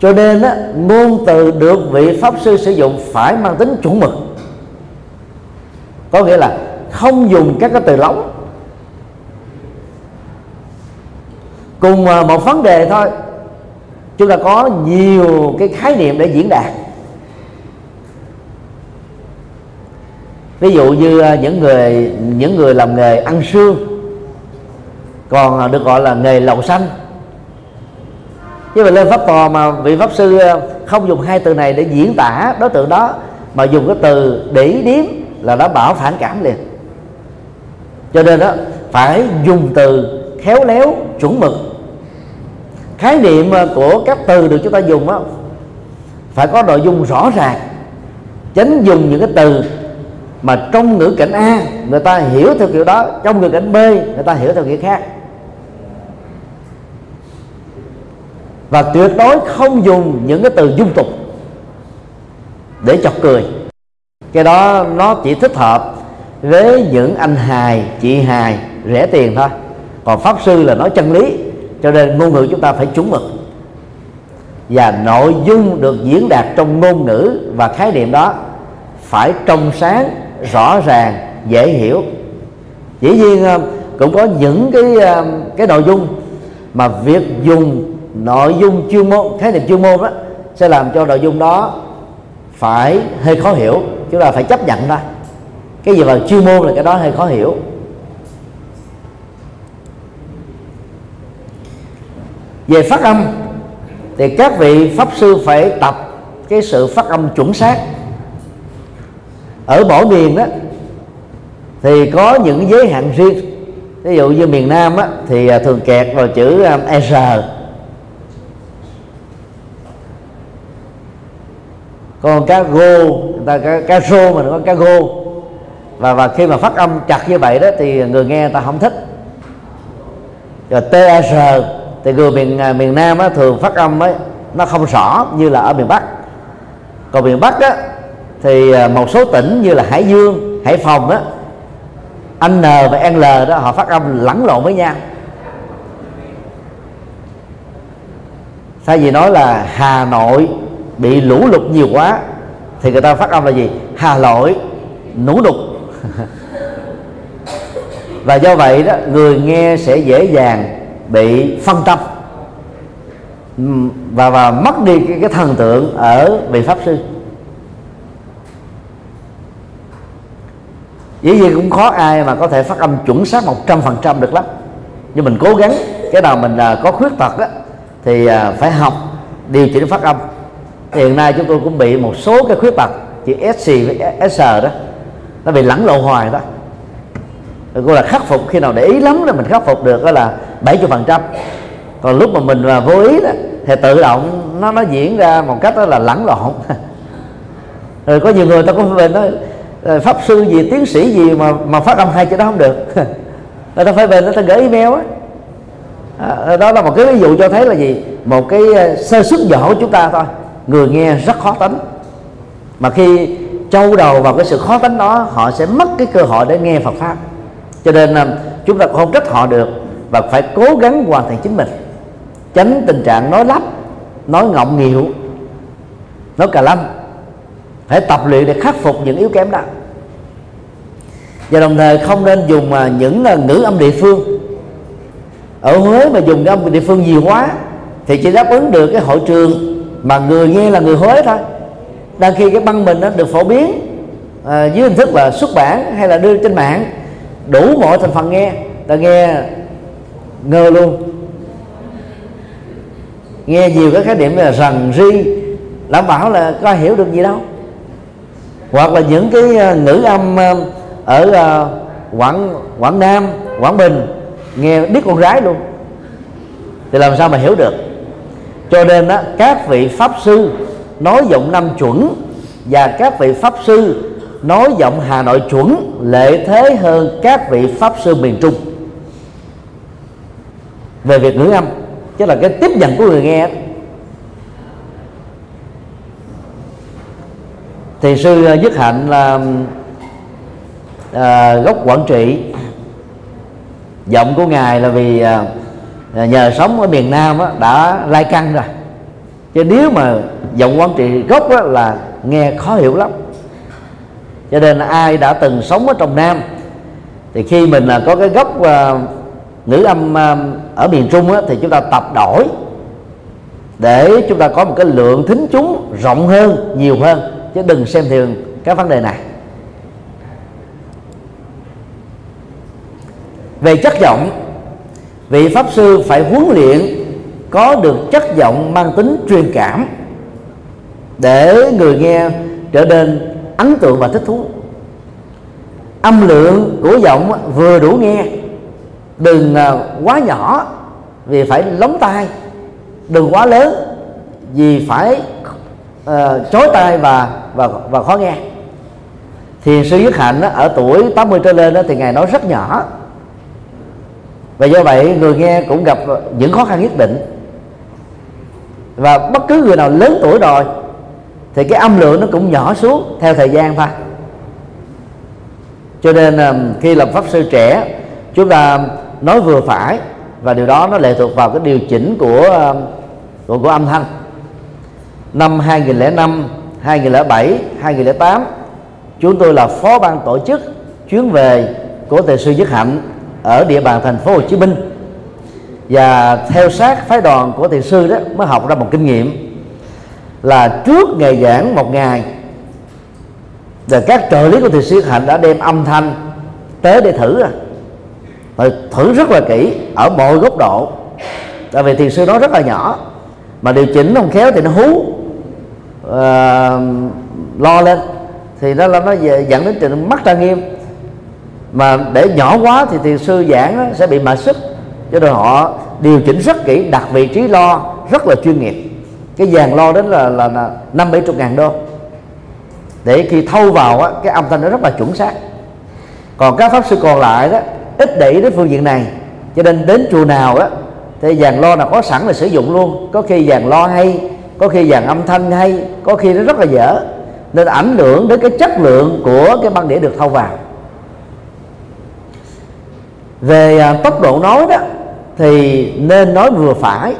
Cho nên á, ngôn từ được vị pháp sư sử dụng phải mang tính chuẩn mực. Có nghĩa là không dùng các cái từ lóng. Cùng à, một vấn đề thôi. Chúng ta có nhiều cái khái niệm để diễn đạt. Ví dụ như à, những người những người làm nghề ăn xương, còn à, được gọi là nghề lầu xanh. Chứ mà lên pháp tòa mà vị pháp sư không dùng hai từ này để diễn tả đối tượng đó, mà dùng cái từ để điếm là đã bảo phản cảm liền cho nên đó phải dùng từ khéo léo chuẩn mực. Khái niệm ờ, của các từ được chúng ta dùng đó, phải có nội dung rõ ràng tránh dùng những cái từ mà trong ngữ cảnh A người ta hiểu theo kiểu đó trong ngữ cảnh B người ta hiểu theo kiểu khác. Và tuyệt đối không dùng những cái từ dung tục để chọc cười. Cái đó nó chỉ thích hợp với những anh hài, chị hài, rẻ tiền thôi. Còn pháp sư là nói chân lý, cho nên ngôn ngữ chúng ta phải chuẩn mực. Và nội dung được diễn đạt trong ngôn ngữ và khái niệm đó phải trong sáng, rõ ràng, dễ hiểu. Dĩ nhiên ờ, cũng có những cái ờ, cái nội dung mà việc dùng nội dung chuyên môn, khái niệm chuyên môn đó sẽ làm cho nội dung đó phải hơi khó hiểu, chúng ta phải chấp nhận thôi cái gì mà chuyên môn là cái đó hơi khó hiểu. Về phát âm thì các vị pháp sư phải tập cái sự phát âm chuẩn xác. Ở mỗi miền đó thì có những giới hạn riêng. Ví dụ như miền Nam á, thì à, thường kẹt vào chữ à, R. Còn cá gô người ta cá, cá rô mà nó có cá gô và và khi mà phát âm chặt như vậy đó thì người nghe người ta không thích. Rồi TR thì người miền à, miền Nam á, thường phát âm ấy nó không rõ như là ở miền Bắc. Còn miền Bắc á, thì à, một số tỉnh như là Hải Dương Hải Phòng á N và L đó họ phát âm lẫn lộn với nhau. Thay vì nói là Hà Nội bị lũ lụt nhiều quá thì người ta phát âm là gì? Hà Nội nũ lụt <laughs> và do vậy đó người nghe sẽ dễ dàng bị phân tâm. Và và mất đi cái, cái thần tượng ở vị pháp sư. Dĩ nhiên cũng khó ai mà có thể phát âm chuẩn xác một trăm phần trăm được lắm. Nhưng mình cố gắng cái nào mình à, có khuyết tật đó thì à, phải học điều chỉnh phát âm. Hiện nay chúng tôi cũng bị một số cái khuyết tật chữ SC với SR đó nó bị lẫn lộ hoài đó. Rồi là khắc phục khi nào để ý lắm là mình khắc phục được đó là 70 phần trăm. Còn lúc mà mình mà vô ý đó thì tự động nó nó diễn ra một cách đó là lẫn lộn. <laughs> Rồi có nhiều người ta cũng về nói ờ, pháp sư gì tiến sĩ gì mà mà phát âm hai chữ đó không được. <laughs> Người ta phải về người ta gửi email á. À, ờ, đó là một cái ví dụ cho thấy là gì? Một cái ờ, sơ xuất nhỏ của chúng ta thôi. Người nghe rất khó tính. Mà khi trâu đầu vào cái sự khó tính đó, họ sẽ mất cái cơ hội để nghe Phật pháp. Cho nên à, chúng ta không trách họ được và phải cố gắng hoàn thành chính mình. Tránh tình trạng nói lắp, nói ngọng nghịu, nói cà lâm. Phải tập luyện để khắc phục những yếu kém đó. Và đồng thời không nên dùng à, những à, ngữ âm địa phương. Ở Huế mà dùng cái âm địa phương nhiều quá, thì chỉ đáp ứng được cái hội trường mà người nghe là người Huế thôi đang khi cái băng mình nó được phổ biến à, dưới hình thức là xuất bản hay là đưa trên mạng đủ mọi thành phần nghe. Ta nghe ngơ luôn. Nghe nhiều cái khái niệm là rằng ri đảm bảo là có hiểu được gì đâu. Hoặc là những cái à, ngữ âm à, ở à, quảng quảng nam quảng bình nghe biết con gái luôn. Thì làm sao mà hiểu được? Cho nên đó các vị pháp sư nói giọng năm chuẩn và các vị pháp sư. Nói giọng hà nội chuẩn lệ thế hơn các vị pháp sư miền trung. Về việc ngữ âm chứ là cái tiếp nhận của người nghe. Thì sư ờ, nhất dứt hạnh là à, gốc quảng trị. Giọng của ngài là vì à, nhờ sống ở miền nam á, đã lai căng rồi chứ nếu mà giọng quan trị gốc đó là nghe khó hiểu lắm. Cho nên ai đã từng sống ở trong nam thì khi mình là có cái gốc uh, ngữ âm uh, ở miền trung á, thì chúng ta tập đổi để chúng ta có một cái lượng thính chúng rộng hơn nhiều hơn. Chứ đừng xem thường các vấn đề này. Về chất giọng vị pháp sư phải huấn luyện có được chất giọng mang tính truyền cảm để người nghe trở nên ấn tượng và thích thú. Âm lượng của giọng vừa đủ nghe đừng à, quá nhỏ vì phải lóng tai đừng quá lớn vì phải ờ, uh, chối tai và và và khó nghe. Thiền sư Nhất Hạnh đó, ở tuổi 80 trở lên đó, thì ngài nói rất nhỏ. Và do vậy người nghe cũng gặp những khó khăn nhất định và bất cứ người nào lớn tuổi rồi thì cái âm lượng nó cũng nhỏ xuống theo thời gian thôi. Cho nên um, khi làm pháp sư trẻ chúng ta nói vừa phải và điều đó nó lệ thuộc vào cái điều chỉnh của um, của, của âm thanh. Năm 2005 2007 2008 chúng tôi là phó ban tổ chức chuyến về của thầy sư Nhất Hạnh ở địa bàn thành phố Hồ Chí Minh và theo sát phái đoàn của thiền sư đó mới học ra một kinh nghiệm là trước ngày giảng một ngày rồi các trợ lý của thiền sư hạnh đã đem âm thanh tới để thử à. rồi rồi thử rất là kỹ ở mọi góc độ. Tại vì thiền sư nói rất là nhỏ mà điều chỉnh không khéo thì nó hú. Uh, lo lên thì nó nó dẫn đến trình mắt trang nghiêm. Mà để nhỏ quá thì thiền sư giảng sẽ bị mệt sức cho nên họ điều chỉnh rất kỹ đặt vị trí lo rất là chuyên nghiệp. Cái dàn lo đến là là năm bảy chục ngàn đô. Để khi thâu vào á, cái âm thanh nó rất là chuẩn xác. Còn các pháp sư còn lại đó ít để ý đến phương diện này. Cho nên đến chùa nào á thì dàn lo là có sẵn là sử dụng luôn. Có khi dàn lo hay có khi dàn âm thanh hay có khi nó rất là dở. Nên ảnh hưởng đến cái chất lượng của cái băng đĩa được thâu vào. Về à, tốc độ nói đó thì nên nói vừa phải.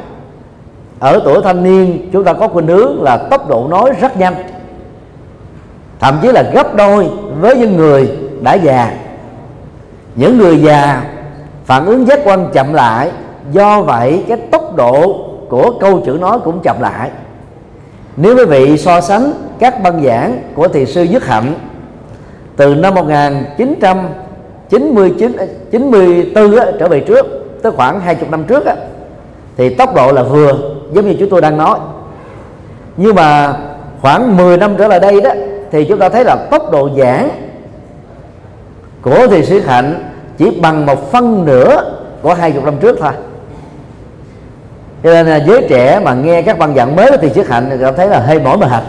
Ở tuổi thanh niên, chúng ta có khuynh hướng là tốc độ nói rất nhanh. Thậm chí là gấp đôi với những người đã già. Những người già phản ứng giác quan chậm lại, do vậy cái tốc độ của câu chữ nói cũng chậm lại. Nếu quý vị so sánh các băng giảng của thiền sư Dứt Hạnh, từ năm 1999 94 trở về trước tới khoảng 20 năm trước á, thì tốc độ là vừa giống như chúng tôi đang nói. Nhưng mà khoảng 10 năm trở lại đây đó thì chúng ta thấy là tốc độ giảng của thiền sĩ hạnh chỉ bằng một phân nửa của hai chục năm trước thôi. Cho nên là giới trẻ mà nghe các băng giảng mới của thiền sĩ hạnh cảm thấy là hơi mỏi mệt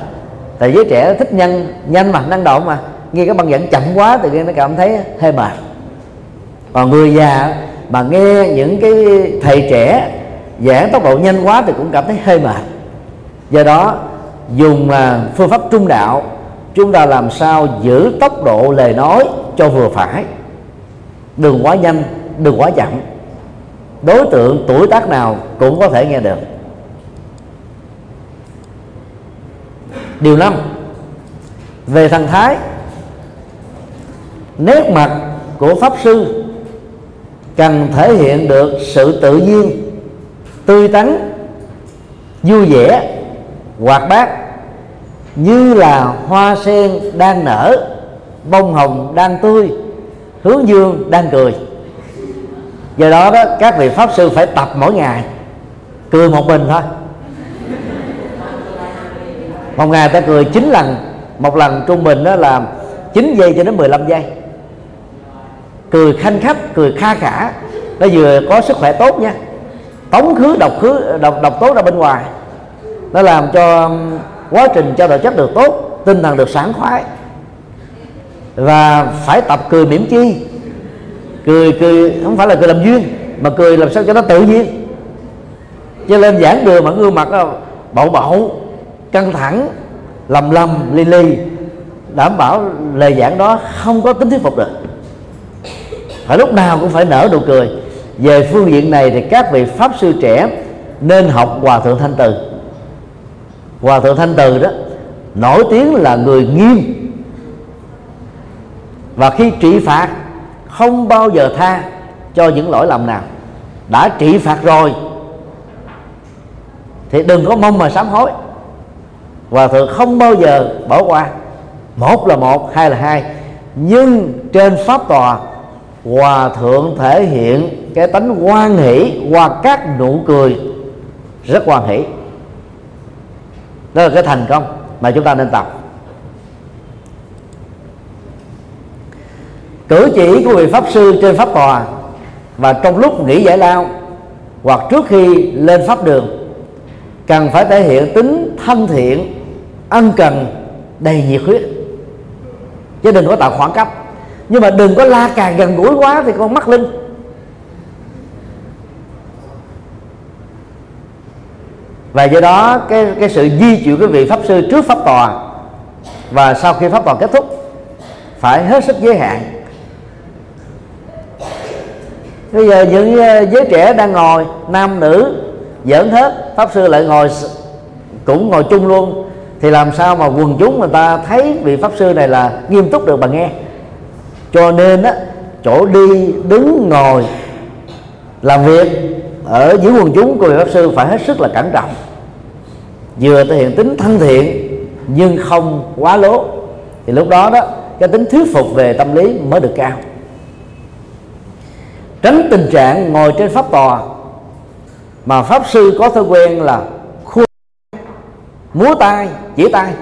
tại giới trẻ thích nhanh nhanh mà năng động mà. Nghe các băng giảng chậm quá thì nó cảm thấy hơi mệt. Còn người già mà nghe những cái thầy trẻ giảng tốc độ nhanh quá thì cũng cảm thấy hơi mệt. Do đó, dùng à, phương pháp trung đạo, chúng ta làm sao giữ tốc độ lời nói cho vừa phải. Đừng quá nhanh, đừng quá chậm. Đối tượng, tuổi tác nào cũng có thể nghe được. Điều năm, về thần thái. Nét mặt của pháp sư cần thể hiện được sự tự nhiên, tươi tắn, vui vẻ, hoạt bát, như là hoa sen đang nở, bông hồng đang tươi, hướng dương đang cười. Do đó đó, các vị pháp sư phải tập mỗi ngày, cười một mình thôi. Một ngày ta cười chín lần, một lần trung bình đó là 9 giây cho đến 15 giây cười khanh khách, cười kha khả. Nó vừa có sức khỏe tốt nha. Tống khứ, độc khứ, độc độc tốt ra bên ngoài. Nó làm cho um, quá trình trao đổi chất được tốt, tinh thần được sảng khoái. Và phải tập cười mỉm chi. Cười cười, không phải là cười làm duyên, mà cười làm sao cho nó tự nhiên. Cho lên giảng đường mà gương mặt đó bậu bậu, căng thẳng, lầm lầm li li đảm bảo lời giảng đó không có tính thuyết phục được phải lúc nào cũng phải nở nụ cười. Về phương diện này thì các vị pháp sư trẻ nên học hòa thượng thanh từ. Hòa thượng thanh từ đó, nổi tiếng là người nghiêm. Và khi trị phạt, không bao giờ tha cho những lỗi lầm nào. Đã trị phạt rồi, thì đừng có mong mà sám hối. Hòa thượng không bao giờ bỏ qua. Một là một, hai là hai. Nhưng trên pháp tòa hòa thượng thể hiện cái tánh hoan hỷ qua các nụ cười, rất hoan hỷ. Đó là cái thành công mà chúng ta nên tập. Cử chỉ của vị pháp sư trên pháp tòa và trong lúc nghỉ giải lao hoặc trước khi lên pháp đường cần phải thể hiện tính thân thiện, ân cần, đầy nhiệt huyết. Chứ đừng có tạo khoảng cách nhưng mà đừng có la càng gần gũi quá thì con mắc linh. Và do đó cái cái sự di chuyển cái vị pháp sư trước pháp tòa và sau khi pháp tòa kết thúc phải hết sức giới hạn. Bây giờ những ờ, giới trẻ đang ngồi, nam, nữ, giỡn hết, pháp sư lại ngồi cũng ngồi chung luôn. Thì làm sao mà quần chúng người ta thấy vị pháp sư này là nghiêm túc được bà nghe? Cho nên á, chỗ đi, đứng, ngồi, làm việc ở dưới quần chúng của vị pháp sư phải hết sức là cẩn trọng. Vừa thể hiện tính thân thiện, nhưng không quá lố. Thì lúc đó đó, cái tính thuyết phục về tâm lý mới được cao. Tránh tình trạng ngồi trên pháp tòa, mà pháp sư có thói quen là khua múa tay chỉ tay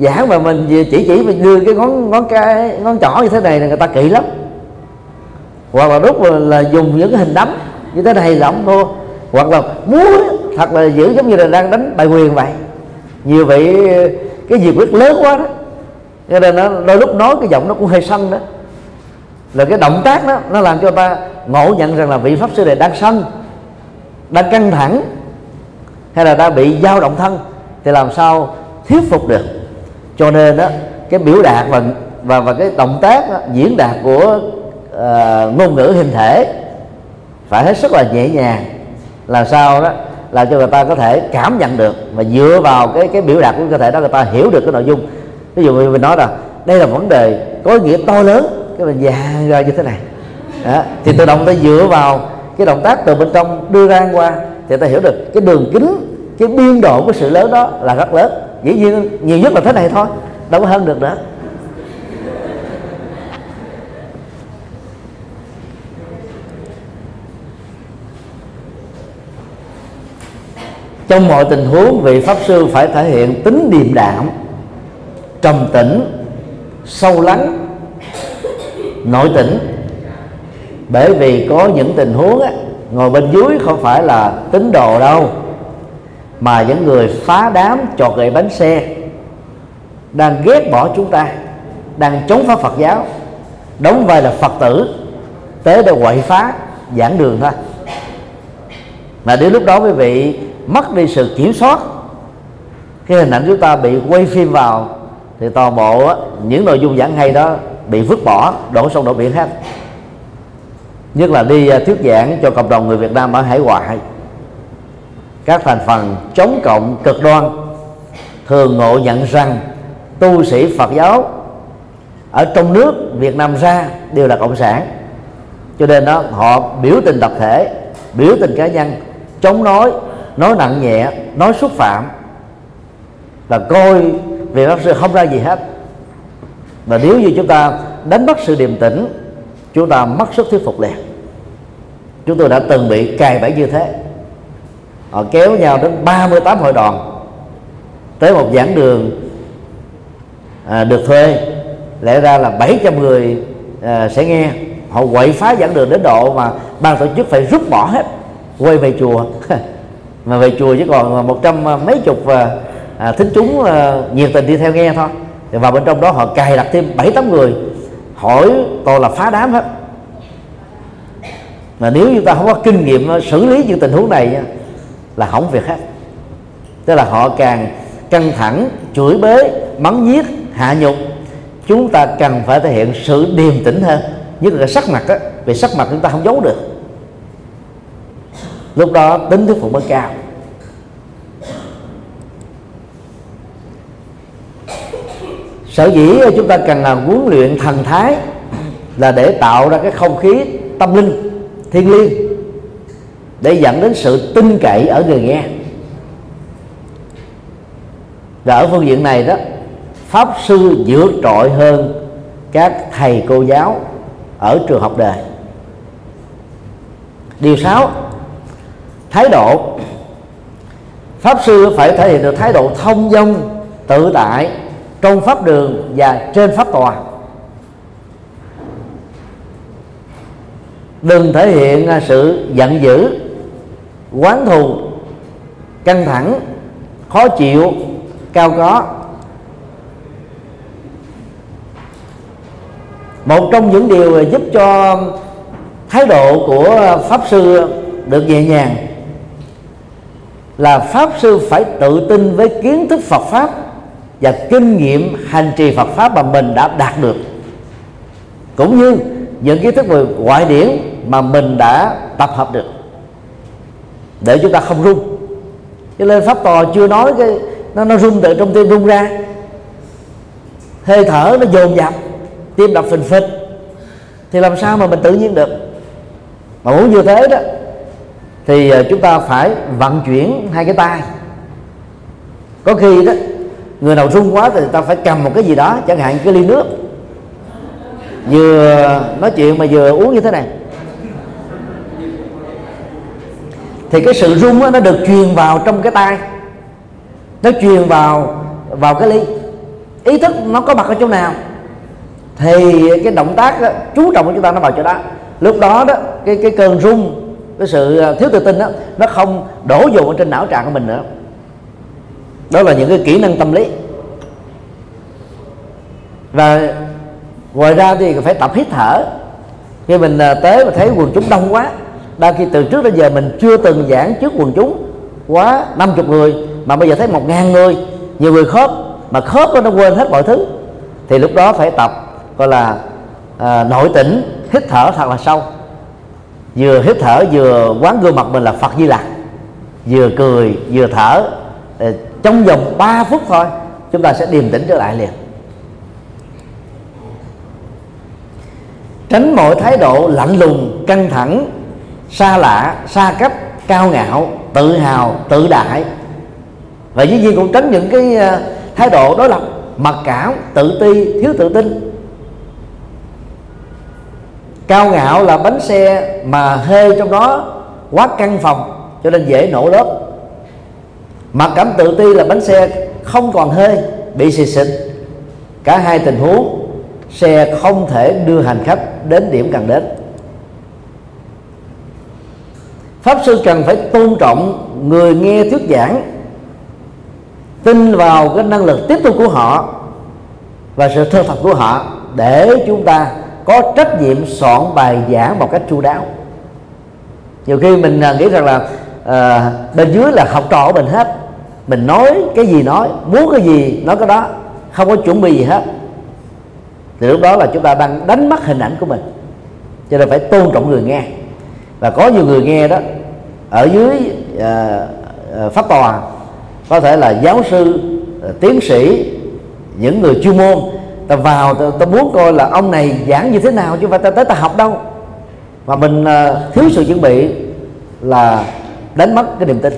giảng mà mình chỉ chỉ mình đưa cái ngón ngón cái, ngón trỏ như thế này là người ta kỹ lắm. Hoặc là đúc là dùng những cái hình đấm như thế này là ông thua. Hoặc là múa, thật là giữ giống như là đang đánh bài quyền vậy. Nhiều vị, cái gì quyết lớn quá đó. Cho nên nó, đôi lúc nói cái giọng nó cũng hơi sân đó. Là cái động tác đó, nó làm cho ta ngộ nhận rằng là vị pháp sư này đang sân, đang căng thẳng, hay là đang bị dao động thân, thì làm sao thuyết phục được? Cho nên đó cái biểu đạt và và và cái động tác đó, diễn đạt của uh, ngôn ngữ hình thể phải hết sức là nhẹ nhàng. Làm sao đó? Làm cho người ta có thể cảm nhận được và dựa vào cái cái biểu đạt của cơ thể đó người ta hiểu được cái nội dung. Ví dụ mình nói là đây là vấn đề có ý nghĩa to lớn. Cái mình dài ra như thế này. Đó. thì tự động ta dựa vào cái động tác từ bên trong đưa ra qua thì ta hiểu được cái đường kính cái biên độ của sự lớn đó là rất lớn dĩ nhiên nhiều nhất là thế này thôi đâu có hơn được nữa. Trong mọi tình huống vị pháp sư phải thể hiện tính điềm đạm trầm tĩnh sâu lắng nội tỉnh bởi vì có những tình huống á, ngồi bên dưới không phải là tín đồ đâu mà những người phá đám chọt gậy bánh xe đang ghét bỏ chúng ta, đang chống phá Phật giáo. Đóng vai là Phật tử, tới để quậy phá, giảng đường thôi. Mà đến lúc đó quý vị mất đi sự kiểm soát, cái hình ảnh chúng ta bị quay phim vào, thì toàn bộ những nội dung giảng hay đó bị vứt bỏ, đổ sông đổ biển hết. Nhất là đi à, thuyết giảng cho cộng đồng người Việt Nam ở hải ngoại các thành phần chống cộng cực đoan, thường ngộ nhận rằng tu sĩ Phật giáo ở trong nước Việt Nam ra đều là cộng sản. Cho nên đó, họ biểu tình tập thể, biểu tình cá nhân, chống nói nói nặng nhẹ, nói xúc phạm và coi việc pháp sư không ra gì hết. Và nếu như chúng ta đánh mất sự điềm tĩnh, chúng ta mất sức thuyết phục liền. Chúng tôi đã từng bị cài bẫy như thế họ kéo nhau đến 38 hội đoàn tới một giảng đường à, được thuê. Lẽ ra là 700 người à, sẽ nghe. Họ quậy phá giảng đường đến độ mà ban tổ chức phải rút bỏ hết quay về chùa. <laughs> Mà về chùa chỉ còn một trăm mấy chục à, à, thính chúng à, nhiệt tình đi theo nghe thôi. Và bên trong đó họ cài đặt thêm bảy tám người hỏi toàn là phá đám hết. Mà nếu chúng ta không có kinh nghiệm xử lý những tình huống này là hỏng việc hết. Tức là họ càng căng thẳng, chửi bới mắng nhiếc, hạ nhục, chúng ta cần phải thể hiện sự điềm tĩnh hơn. Nhất là sắc mặt á, vì sắc mặt chúng ta không giấu được. Lúc đó tính thuyết phục mới cao. Sở dĩ chúng ta cần là huấn luyện thần thái là để tạo ra cái không khí tâm linh, thiên liêng để dẫn đến sự tin cậy ở người nghe. Và ở phương diện này đó, pháp sư vượt trội hơn các thầy cô giáo ở trường học đời điều sáu, thái độ. Pháp sư phải thể hiện được thái độ thông dong, tự tại trong pháp đường và trên pháp tòa. Đừng thể hiện sự giận dữ quán thù, căng thẳng, khó chịu, cao có. Một trong những điều giúp cho thái độ của pháp sư được nhẹ nhàng là pháp sư phải tự tin với kiến thức Phật pháp và kinh nghiệm hành trì Phật pháp mà mình đã đạt được. Cũng như những kiến thức về ngoại điển mà mình đã tập hợp được để chúng ta không run. Cho nên pháp tòa chưa nói cái nó nó run từ trong tim run ra. Hơi thở nó dồn dập, tim đập phình phịch thì làm sao mà mình tự nhiên được? Mà muốn như thế đó, thì ờ, chúng ta phải vận chuyển hai cái tay. Có khi đó, người nào run quá thì ta phải cầm một cái gì đó, chẳng hạn cái ly nước. Vừa nói chuyện mà vừa uống như thế này. Thì cái sự rung đó, nó được truyền vào trong cái tay nó truyền vào vào cái ly ý thức nó có mặt ở chỗ nào? Thì cái động tác đó, chú trọng của chúng ta nó vào chỗ đó. Lúc đó đó cái cái cơn rung cái sự à, thiếu tự tin đó nó không đổ dồn ở trên não trạng của mình nữa. Đó là những cái kỹ năng tâm lý. Và ngoài ra thì phải tập hít thở. Khi mình tới mà thấy quần chúng đông quá đa khi từ trước đến giờ mình chưa từng giảng trước quần chúng quá 50 người mà bây giờ thấy một ngàn người nhiều người khớp mà khớp nó quên hết mọi thứ. Thì lúc đó phải tập gọi là à, nội tỉnh hít thở thật là sâu. Vừa hít thở vừa quán gương mặt mình là Phật Di Lặc. Vừa cười vừa thở à, trong vòng 3 phút thôi chúng ta sẽ điềm tĩnh trở lại liền. Tránh mọi thái độ lạnh lùng căng thẳng xa lạ xa cách cao ngạo, tự hào, tự đại. Và dĩ nhiên cũng tránh những cái ờ, thái độ đối lập, mặc cảm, tự ti, thiếu tự tin. Cao ngạo là bánh xe mà hơi trong đó quá căng phòng, cho nên dễ nổ lớp. Mặc cảm tự ti là bánh xe không còn hơi bị xì xịt. Cả hai tình huống, xe không thể đưa hành khách đến điểm cần đến pháp sư cần phải tôn trọng người nghe thuyết giảng tin vào cái năng lực tiếp thu của họ và sự thơ thật của họ để chúng ta có trách nhiệm soạn bài giảng một cách chu đáo. Nhiều khi mình à, nghĩ rằng là à, bên dưới là học trò của mình hết. Mình nói cái gì nói muốn cái gì nói cái đó không có chuẩn bị gì hết. Thì lúc đó là chúng ta đang đánh mất hình ảnh của mình. Cho nên phải tôn trọng người nghe và có nhiều người nghe đó ở dưới à, à pháp tòa có thể là giáo sư à, tiến sĩ những người chuyên môn ta vào ta, ta muốn coi là ông này giảng như thế nào chứ không phải ta tới ta học đâu. Mà mình à, thiếu sự chuẩn bị là đánh mất cái niềm tin.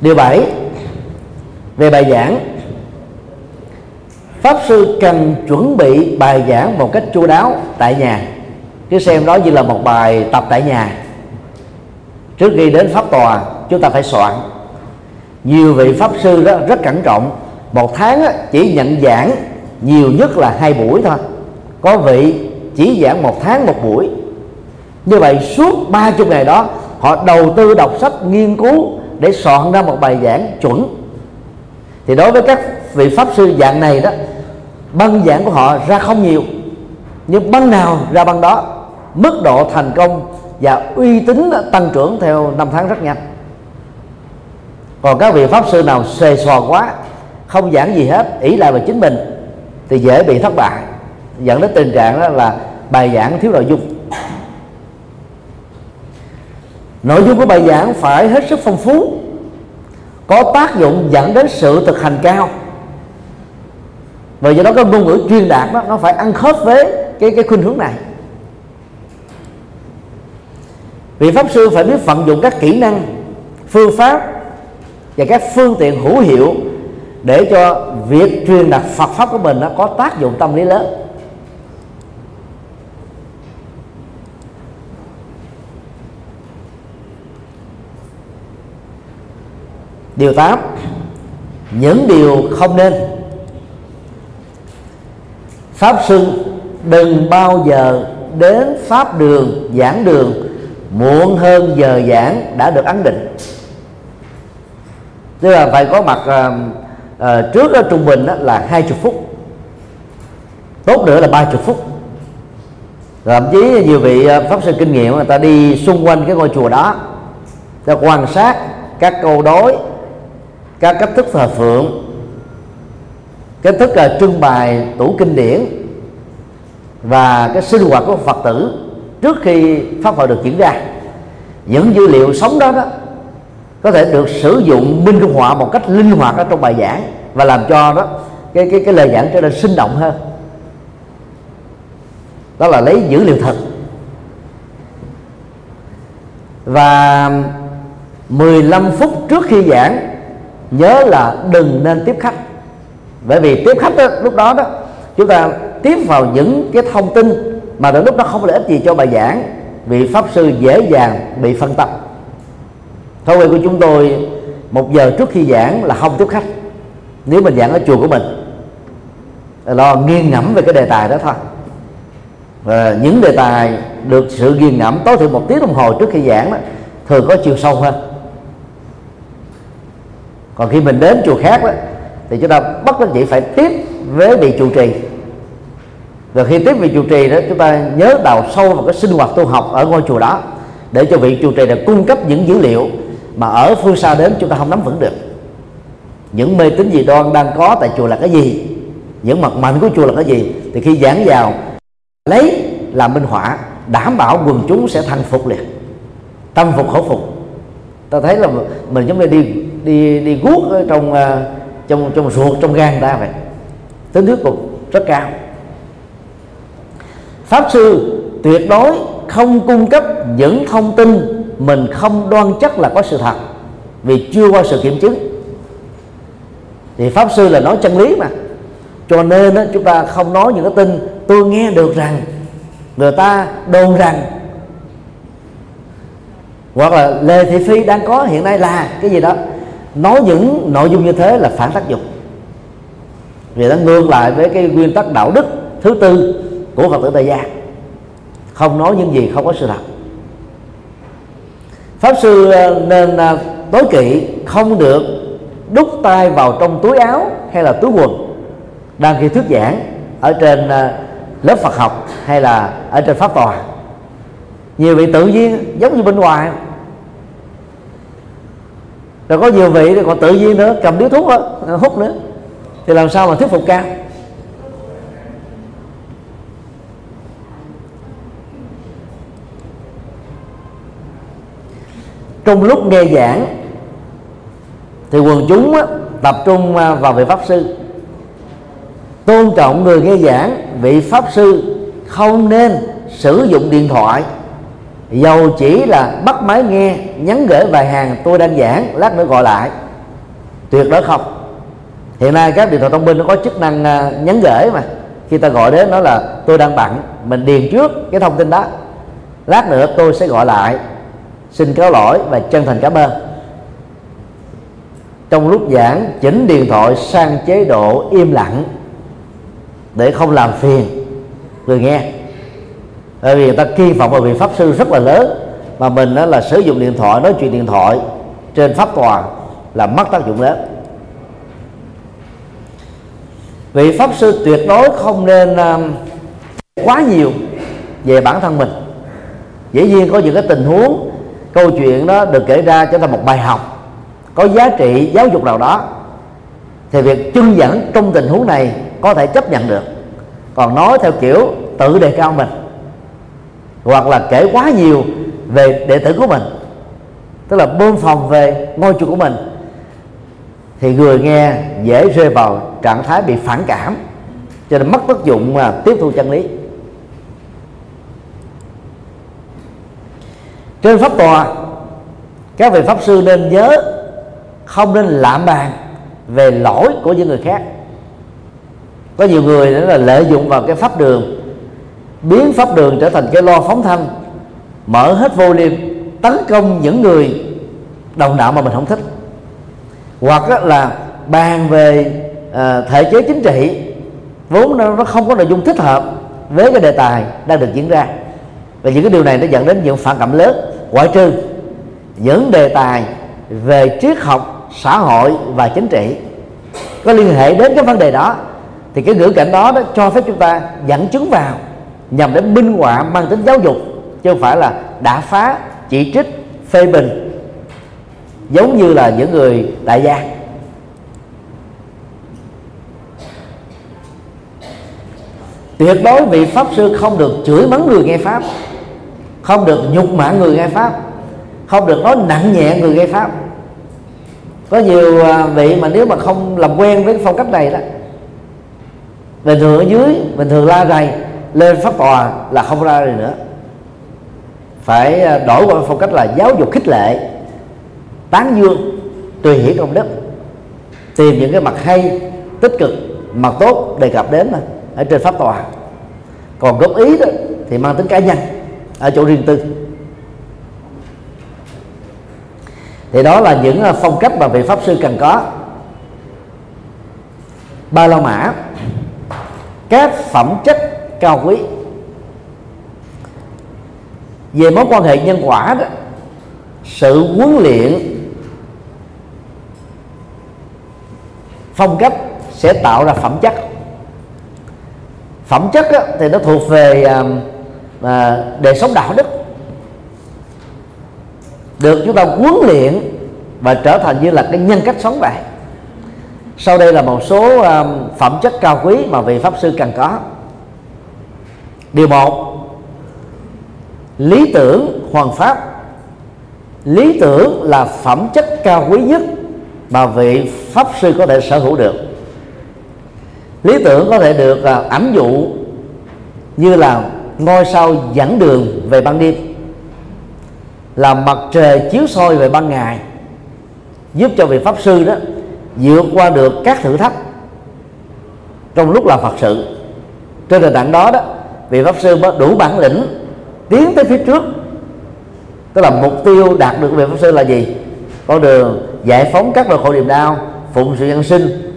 Điều 7 về bài giảng pháp sư cần chuẩn bị bài giảng một cách chu đáo tại nhà. Cứ xem đó như là một bài tập tại nhà. Trước khi đến pháp tòa, chúng ta phải soạn. Nhiều vị pháp sư đó rất cẩn trọng. Một tháng chỉ nhận giảng nhiều nhất là hai buổi thôi. Có vị chỉ giảng một tháng một buổi. Như vậy suốt ba chục ngày đó, họ đầu tư đọc sách nghiên cứu để soạn ra một bài giảng chuẩn. Thì đối với các vị pháp sư dạng này đó băng giảng của họ ra không nhiều, nhưng băng nào ra băng đó, mức độ thành công và uy tín tăng trưởng theo năm tháng rất nhanh. Còn các vị pháp sư nào xề xò quá, không giảng gì hết ý lại vào chính mình, thì dễ bị thất bại. Dẫn đến tình trạng đó là bài giảng thiếu nội dung. Nội dung của bài giảng phải hết sức phong phú, có tác dụng dẫn đến sự thực hành cao và do đó cái ngôn ngữ truyền đạt đó, nó phải ăn khớp với cái cái khuynh hướng này. Vị pháp sư phải biết vận dụng các kỹ năng, phương pháp và các phương tiện hữu hiệu để cho việc truyền đạt Phật pháp của mình nó có tác dụng tâm lý lớn. Điều 8 những điều không nên pháp sư đừng bao giờ đến pháp đường giảng đường. Muộn hơn giờ giảng đã được ấn định. Tức là phải có mặt uh, uh, trước đó, trung bình đó là 20 phút. Tốt nữa là 30 phút. Rồi thậm chí nhiều vị à, pháp sư kinh nghiệm người ta đi xung quanh cái ngôi chùa đó ta quan sát các câu đối các cách thức thờ phượng cái thức là trưng bày tủ kinh điển và cái sinh hoạt của phật tử trước khi pháp hội được diễn ra. Những dữ liệu sống đó đó có thể được sử dụng minh họa một cách linh hoạt ở trong bài giảng và làm cho đó cái cái cái lời giảng trở nên sinh động hơn. Đó là lấy dữ liệu thật. Và 15 phút trước khi giảng, nhớ là đừng nên tiếp khách bởi vì tiếp khách đó, lúc đó đó chúng ta tiếp vào những cái thông tin mà đến lúc đó không lợi ích gì cho bài giảng vị pháp sư dễ dàng bị phân tâm. Thói quen của chúng tôi một giờ trước khi giảng là không tiếp khách nếu mình giảng ở chùa của mình. Lo nghiêng ngẫm về cái đề tài đó thôi. Và những đề tài được sự nghiêng ngẫm tối thiểu một tiếng đồng hồ trước khi giảng đó, thường có chiều sâu hơn. Còn khi mình đến chùa khác đó, thì chúng ta bắt đắc dĩ phải tiếp với vị trụ trì. Rồi khi tiếp vị trụ trì đó chúng ta nhớ đào sâu vào cái sinh hoạt tu học ở ngôi chùa đó để cho vị trụ trì là cung cấp những dữ liệu mà ở phương xa đến chúng ta không nắm vững được. Những mê tín dị đoan đang có tại chùa là cái gì? Những mặt mạnh của chùa là cái gì? Thì khi giảng vào lấy làm minh họa đảm bảo quần chúng sẽ thành phục liền. Tâm phục khẩu phục. Ta thấy là mình giống như đi đi đi guốc ở trong uh, trong trong ruột trong gan ta vậy. Tính thuyết phục rất cao. Pháp sư tuyệt đối không cung cấp những thông tin mình không đoan chắc là có sự thật vì chưa qua sự kiểm chứng. Thì pháp sư là nói chân lý mà. Cho nên đó, chúng ta không nói những cái tin tôi nghe được rằng người ta đồn rằng. Hoặc là lê thị phi đang có hiện nay là cái gì đó nói những nội dung như thế là phản tác dụng. Vì nó ngược lại với cái nguyên tắc đạo đức thứ tư của phật tử tại gia. Không nói những gì không có sự thật. Pháp sư ờ, nên à, tối kỵ không được đút tay vào trong túi áo hay là túi quần đang khi thuyết giảng ở trên à, lớp Phật học hay là ở trên pháp tòa. Nhiều vị tự nhiên giống như bên ngoài rồi có nhiều vị thì còn tự nhiên nữa cầm điếu thuốc đó, hút nữa. Thì làm sao mà thuyết phục cao trong lúc nghe giảng thì quần chúng á, tập trung à, vào vị pháp sư. Tôn trọng người nghe giảng vị pháp sư không nên sử dụng điện thoại dầu chỉ là bắt máy nghe, nhắn gửi vài hàng, tôi đang giảng, lát nữa gọi lại. Tuyệt đối không. Hiện nay các điện thoại thông minh nó có chức năng à, nhắn gửi mà. Khi ta gọi đến nó là, tôi đang bận, mình điền trước cái thông tin đó. Lát nữa tôi sẽ gọi lại. Xin cáo lỗi và chân thành cảm ơn. Trong lúc giảng, chỉnh điện thoại sang chế độ im lặng để không làm phiền người nghe bởi vì người ta kỳ vọng vào vị pháp sư rất là lớn. Mà mình đó là sử dụng điện thoại nói chuyện điện thoại trên pháp tòa là mất tác dụng lớn. Vị pháp sư tuyệt đối không nên um, quá nhiều về bản thân mình. Dĩ nhiên có những cái tình huống câu chuyện đó được kể ra cho ta một bài học có giá trị giáo dục nào đó thì việc chân dẫn trong tình huống này có thể chấp nhận được. Còn nói theo kiểu tự đề cao mình hoặc là kể quá nhiều về đệ tử của mình, tức là bơm phòng về ngôi chùa của mình, thì người nghe dễ rơi vào trạng thái bị phản cảm, cho nên mất tác dụng mà tiếp thu chân lý. Trên pháp tòa, các vị pháp sư nên nhớ không nên lạm bàn về lỗi của những người khác. Có nhiều người nữa là lợi dụng vào cái pháp đường biến pháp đường trở thành cái lo phóng thanh mở hết vô liêm tấn công những người đồng đạo mà mình không thích. Hoặc là bàn về à, thể chế chính trị vốn nó, nó không có nội dung thích hợp với cái đề tài đang được diễn ra. Và những cái điều này nó dẫn đến những phản cảm lớn. Ngoại trừ những đề tài về triết học xã hội và chính trị có liên hệ đến cái vấn đề đó thì cái ngữ cảnh đó, đó cho phép chúng ta dẫn chứng vào nhằm để minh họa mang tính giáo dục, chứ không phải là đã phá, chỉ trích, phê bình, giống như là những người đại gia. Tuyệt đối vị pháp sư không được chửi mắng người nghe pháp, không được nhục mạ người nghe pháp, không được nói nặng nhẹ người nghe pháp. Có nhiều à, vị mà nếu mà không làm quen với phong cách này đó, bình thường ở dưới, bình thường la rầy lên pháp tòa là không ra gì nữa. Phải à, đổi qua phong cách là giáo dục khích lệ, tán dương, tùy hiển công đức, tìm những cái mặt hay, tích cực, mặt tốt đề cập đến mà, ở trên pháp tòa. Còn góp ý đó thì mang tính cá nhân, ở chỗ riêng tư. Thì đó là những à, phong cách mà vị pháp sư cần có. Ba la mã, các phẩm chất cao quý. Về mối quan hệ nhân quả đó sự huấn luyện phong cách sẽ tạo ra phẩm chất. Phẩm chất á, thì nó thuộc về à, à đời sống đạo đức. Được chúng ta huấn luyện và trở thành như là cái nhân cách sống vậy. Sau đây là một số uh, phẩm chất cao quý mà vị pháp sư cần có điều một lý tưởng hoàn pháp. Lý tưởng là phẩm chất cao quý nhất mà vị pháp sư có thể sở hữu được. Lý tưởng có thể được à, uh, ẩn dụ như là ngôi sao dẫn đường về ban đêm là mặt trời chiếu soi về ban ngày giúp cho vị pháp sư đó vượt qua được các thử thách trong lúc làm phật sự. Trên nền tảng đó đó vị pháp sư mới đủ bản lĩnh tiến tới phía trước. Tức là mục tiêu đạt được của vị pháp sư là gì? Con đường giải phóng các loại khổ niềm đau, phụng sự nhân sinh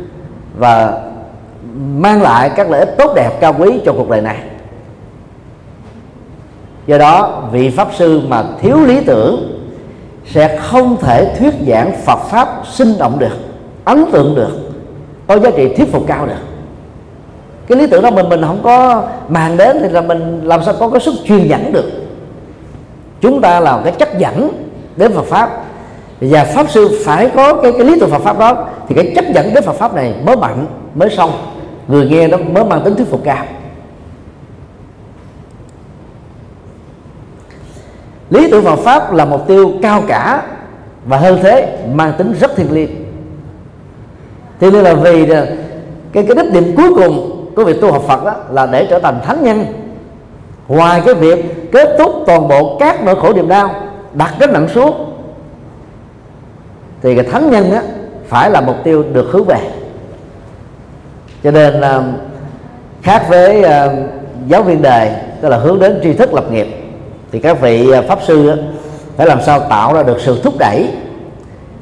và mang lại các lợi ích tốt đẹp, cao quý cho cuộc đời này. Do đó, vị pháp sư mà thiếu lý tưởng sẽ không thể thuyết giảng Phật pháp sinh động được, ấn tượng được, có giá trị thuyết phục cao được cái lý tưởng đó mình mình không có màng đến thì là mình làm sao có cái sức truyền dẫn được. Chúng ta là cái chất dẫn đến Phật pháp. Và pháp sư phải có cái, cái lý tưởng Phật pháp đó thì cái chấp dẫn đến Phật pháp này mới mạnh mới xong người nghe nó mới mang tính thuyết phục cao. Lý tưởng Phật pháp là mục tiêu cao cả và hơn thế mang tính rất thiêng liêng. Thì đây là vì cái cái đích điểm cuối cùng của việc tu học Phật đó là để trở thành thánh nhân. Ngoài cái việc kết thúc toàn bộ các nỗi khổ niềm đau đặt cái nặng xuống thì cái thánh nhân á phải là mục tiêu được hướng về. Cho nên à, khác với à, giáo viên đề tức là hướng đến tri thức lập nghiệp thì các vị à, pháp sư á, phải làm sao tạo ra được sự thúc đẩy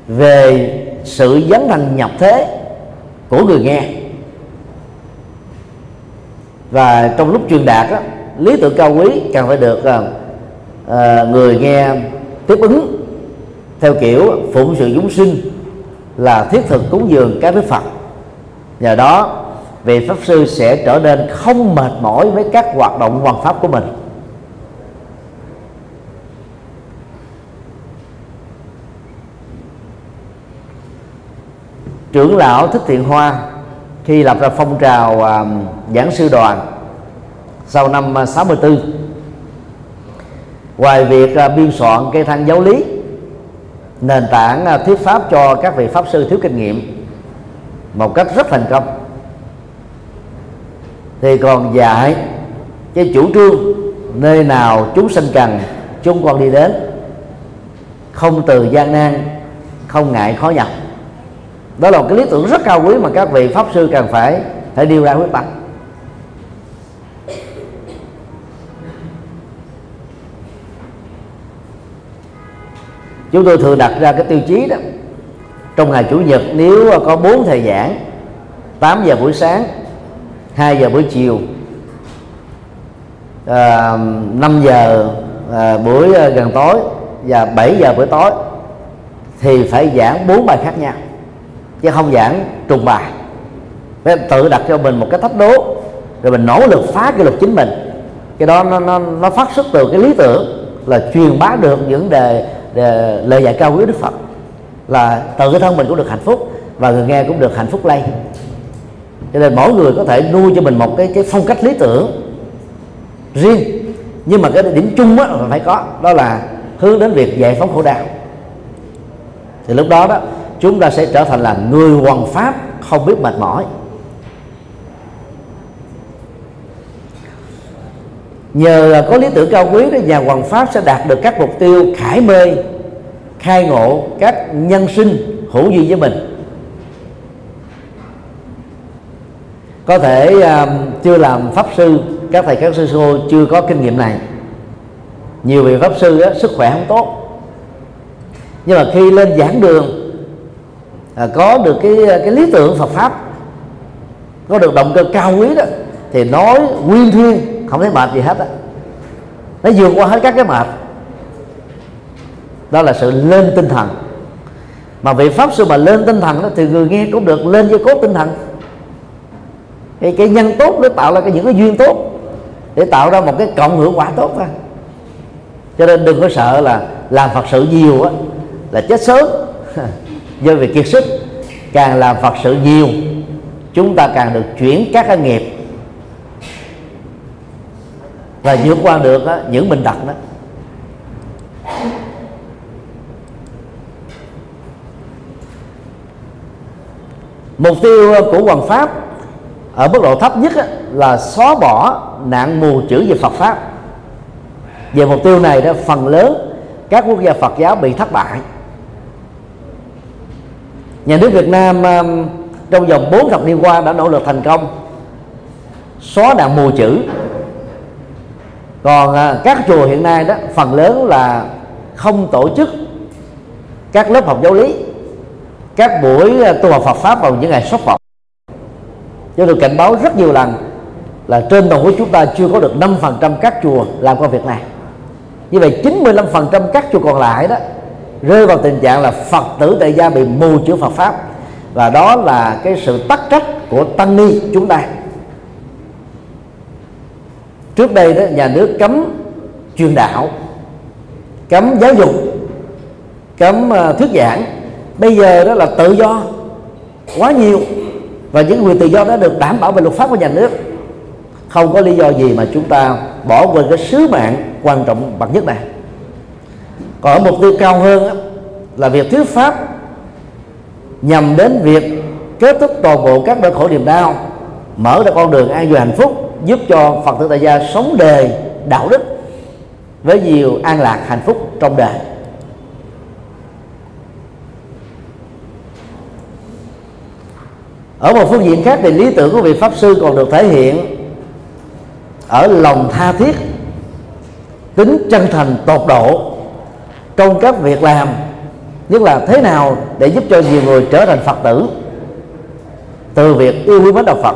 về sự dấn thành nhập thế của người nghe và trong lúc truyền đạt đó, lý tưởng cao quý càng phải được uh, người nghe tiếp ứng theo kiểu phụng sự chúng sinh là thiết thực cúng dường các đức phật. Nhờ đó vị pháp sư sẽ trở nên không mệt mỏi với các hoạt động hoàn pháp của mình. Trưởng lão thích thiện hoa khi lập ra phong trào uh, giảng sư đoàn sau năm à, 64 ngoài việc uh, biên soạn cây thang giáo lý nền tảng uh, thuyết pháp cho các vị pháp sư thiếu kinh nghiệm một cách rất thành công. Thì còn dạy cái chủ trương nơi nào chúng sinh cần chúng con đi đến không từ gian nan không ngại khó nhọc đó là một cái lý tưởng rất cao quý mà các vị pháp sư càng phải phải điều ra quyết tâm. Chúng tôi thường đặt ra cái tiêu chí đó. Trong ngày chủ nhật nếu có 4 thời giảng 8 giờ buổi sáng 2 giờ buổi chiều à, 5 giờ à, buổi à, gần tối và 7 giờ buổi tối thì phải giảng bốn bài khác nhau chứ không giảng trùng bài. Phải tự đặt cho mình một cái thách đố rồi mình nỗ lực phá cái luật chính mình. Cái đó nó nó nó phát xuất từ cái lý tưởng là truyền bá được những đề, đề lời dạy cao quý đức phật. Là tự cái thân mình cũng được hạnh phúc và người nghe cũng được hạnh phúc lây. Cho nên mỗi người có thể nuôi cho mình một cái cái phong cách lý tưởng riêng. Nhưng mà cái điểm chung á phải có đó là hướng đến việc giải phóng khổ đau thì lúc đó đó chúng ta sẽ trở thành là người hoàn pháp không biết mệt mỏi. Nhờ có lý tưởng cao quý đó nhà hoàng pháp sẽ đạt được các mục tiêu khải mê khai ngộ các nhân sinh hữu duy với mình. Có thể um, chưa làm pháp sư các thầy các sư cô chưa có kinh nghiệm này. Nhiều vị pháp sư á, sức khỏe không tốt. Nhưng mà khi lên giảng đường à, có được cái cái lý tưởng Phật pháp có được động cơ cao quý đó thì nói nguyên thuyên không thấy mệt gì hết á. Nó vượt qua hết các cái mệt. Đó là sự lên tinh thần. Mà vị pháp sư mà lên tinh thần đó thì người nghe cũng được lên với cốt tinh thần. Cái, cái nhân tốt nó tạo ra cái những cái duyên tốt để tạo ra một cái cộng hưởng quả tốt ra. Cho nên đừng có sợ là làm phật sự nhiều á là chết sớm. <laughs> do việc kiệt sức càng làm phật sự nhiều chúng ta càng được chuyển các cái nghiệp. Và vượt qua được đó, những bình đặc đó. Mục tiêu của hoàng pháp ở mức độ thấp nhất là xóa bỏ nạn mù chữ về Phật pháp. Về mục tiêu này đó phần lớn các quốc gia Phật giáo bị thất bại nhà nước Việt Nam um, trong vòng 4 thập niên qua đã nỗ lực thành công. Xóa nạn mù chữ. Còn à, các chùa hiện nay đó, phần lớn là không tổ chức các lớp học giáo lý, các buổi à, tu học Phật pháp vào những ngày sốt vọng Chúng tôi cảnh báo rất nhiều lần là trên toàn quốc chúng ta chưa có được 5% các chùa làm công việc này. Như vậy 95% các chùa còn lại đó rơi vào tình trạng là Phật tử tại gia bị mù chữ Phật pháp. Và đó là cái sự tắc trách của tăng ni chúng ta. Trước đây đó, nhà nước cấm truyền đạo, cấm giáo dục, cấm ờ, thuyết giảng. Bây giờ đó là tự do, quá nhiều. Và những quyền tự do đó được đảm bảo về luật pháp của nhà nước. Không có lý do gì mà chúng ta bỏ quên cái sứ mạng quan trọng bậc nhất này còn ở mục tiêu cao hơn là việc thuyết pháp nhằm đến việc kết thúc toàn bộ các nỗi khổ niềm đau, mở ra con đường an vui hạnh phúc, giúp cho phật tử tại gia sống đời đạo đức với nhiều an lạc hạnh phúc trong đời. Ở một phương diện khác thì lý tưởng của vị pháp sư còn được thể hiện ở lòng tha thiết, tính chân thành, tột độ trong các việc làm, nhất là thế nào để giúp cho nhiều người trở thành phật tử? Từ việc yêu quý mến đạo phật,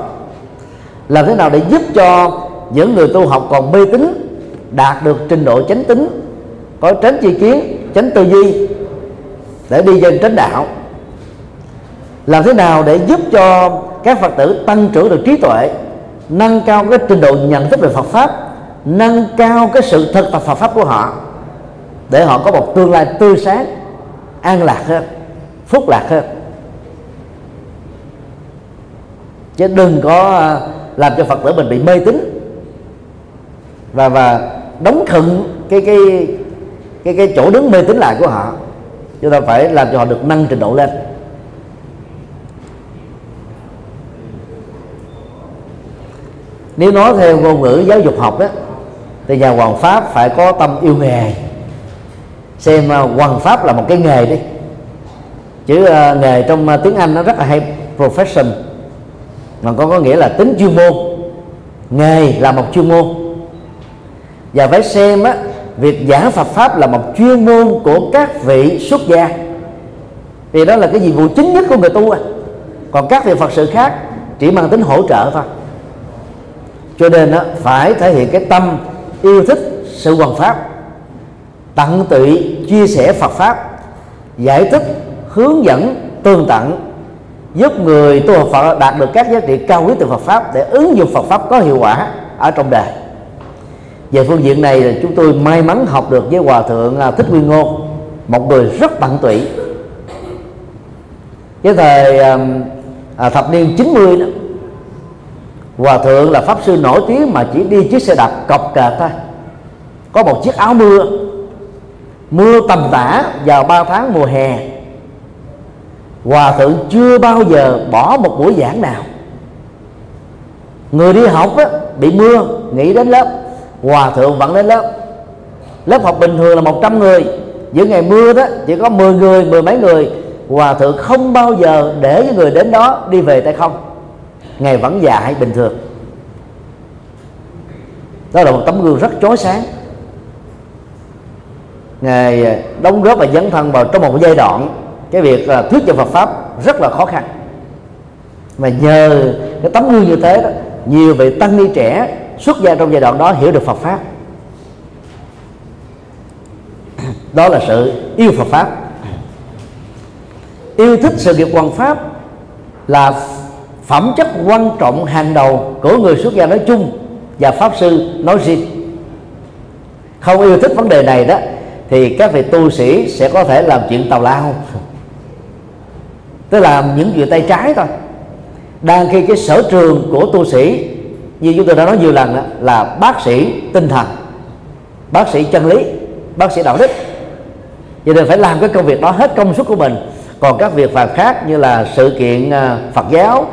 làm thế nào để giúp cho những người tu học còn mê tín, đạt được trình độ chánh tính có tránh chi kiến tránh tư duy để đi trên tránh đạo? Làm thế nào để giúp cho các phật tử tăng trưởng được trí tuệ, nâng cao cái trình độ nhận thức về Phật pháp, nâng cao cái sự thực tập Phật pháp của họ? Để họ có một tương lai tươi sáng, an lạc hơn, phúc lạc hơn. Chứ đừng có à, làm cho phật tử mình bị mê tín. Và và đóng khựng cái cái cái cái chỗ đứng mê tín lại của họ, chúng ta phải làm cho họ được nâng trình độ lên. Nếu nói theo ngôn ngữ giáo dục học đó thì nhà hoàng pháp phải có tâm yêu nghề xem uh, hoàng pháp là một cái nghề đi. Chữ uh, à, nghề trong uh, tiếng anh nó rất là hay profession. Mà có có nghĩa là tính chuyên môn. Nghề là một chuyên môn. Và phải xem á việc giảng Phật pháp là một chuyên môn của các vị xuất gia. Vì đó là cái nhiệm vụ chính nhất của người tu à. còn các vị Phật sự khác chỉ mang tính hỗ trợ thôi. Cho nên đó, phải thể hiện cái tâm yêu thích sự hoàn pháp tận tụy chia sẻ Phật pháp giải thích hướng dẫn tương tận giúp người tu học Phật đạt được các giá trị cao quý từ Phật pháp để ứng dụng Phật pháp có hiệu quả ở trong đời. Về phương diện này là chúng tôi may mắn học được với hòa thượng à, thích nguyên ngôn một người rất tận tụy. Cái thời à, thập niên 90 đó hòa thượng là pháp sư nổi tiếng mà chỉ đi chiếc xe đạp cọc cạp thôi. Có một chiếc áo mưa mưa tầm tã vào ba tháng mùa hè. Hòa thượng chưa bao giờ bỏ một buổi giảng nào. Người đi học á, bị mưa nghỉ đến lớp. Hòa thượng vẫn đến lớp. Lớp học bình thường là 100 người. Những ngày mưa đó chỉ có 10 người mười mấy người. Hòa thượng không bao giờ để những người đến đó đi về tay không. Ngày vẫn dạy bình thường. Đó là một tấm gương rất chói sáng ngài à, đóng góp và dấn thân vào trong một giai đoạn cái việc là thuyết giảng Phật pháp rất là khó khăn. Mà nhờ cái tấm gương như thế đó, nhiều vị tăng ni trẻ xuất gia trong giai đoạn đó hiểu được Phật pháp. <clears throat> Đó là sự yêu Phật pháp. Yêu thích sự nghiệp hoàng pháp là phẩm chất quan trọng hàng đầu của người xuất gia nói chung và pháp sư nói riêng. Không yêu thích vấn đề này đó thì các vị tu sĩ sẽ có thể làm chuyện tào lao. Tức là những chuyện tay trái thôi. Đang khi cái sở trường của tu sĩ như chúng tôi đã nói nhiều lần đó, là bác sĩ tinh thần bác sĩ chân lý bác sĩ đạo đức. Cho nên phải làm cái công việc đó hết công suất của mình. Còn các việc phạt khác như là sự kiện à, Phật giáo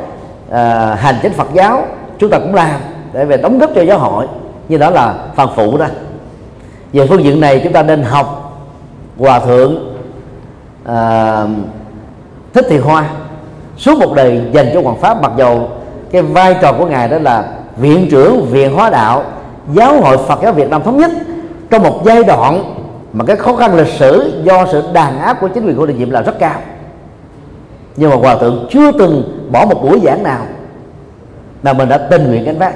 à, hành chính Phật giáo chúng ta cũng làm để về đóng góp cho giáo hội. Như đó là phần phụ đó về phương diện này chúng ta nên học hòa thượng à, thích thiện hoa suốt một đời dành cho hoàng pháp. Mặc dầu cái vai trò của ngài đó là viện trưởng viện hóa đạo giáo hội phật giáo việt nam thống nhất trong một giai đoạn mà cái khó khăn lịch sử do sự đàn áp của chính quyền của địa nhiệm là rất cao. Nhưng mà hòa thượng chưa từng bỏ một buổi giảng nào mà mình đã tình nguyện gánh vác.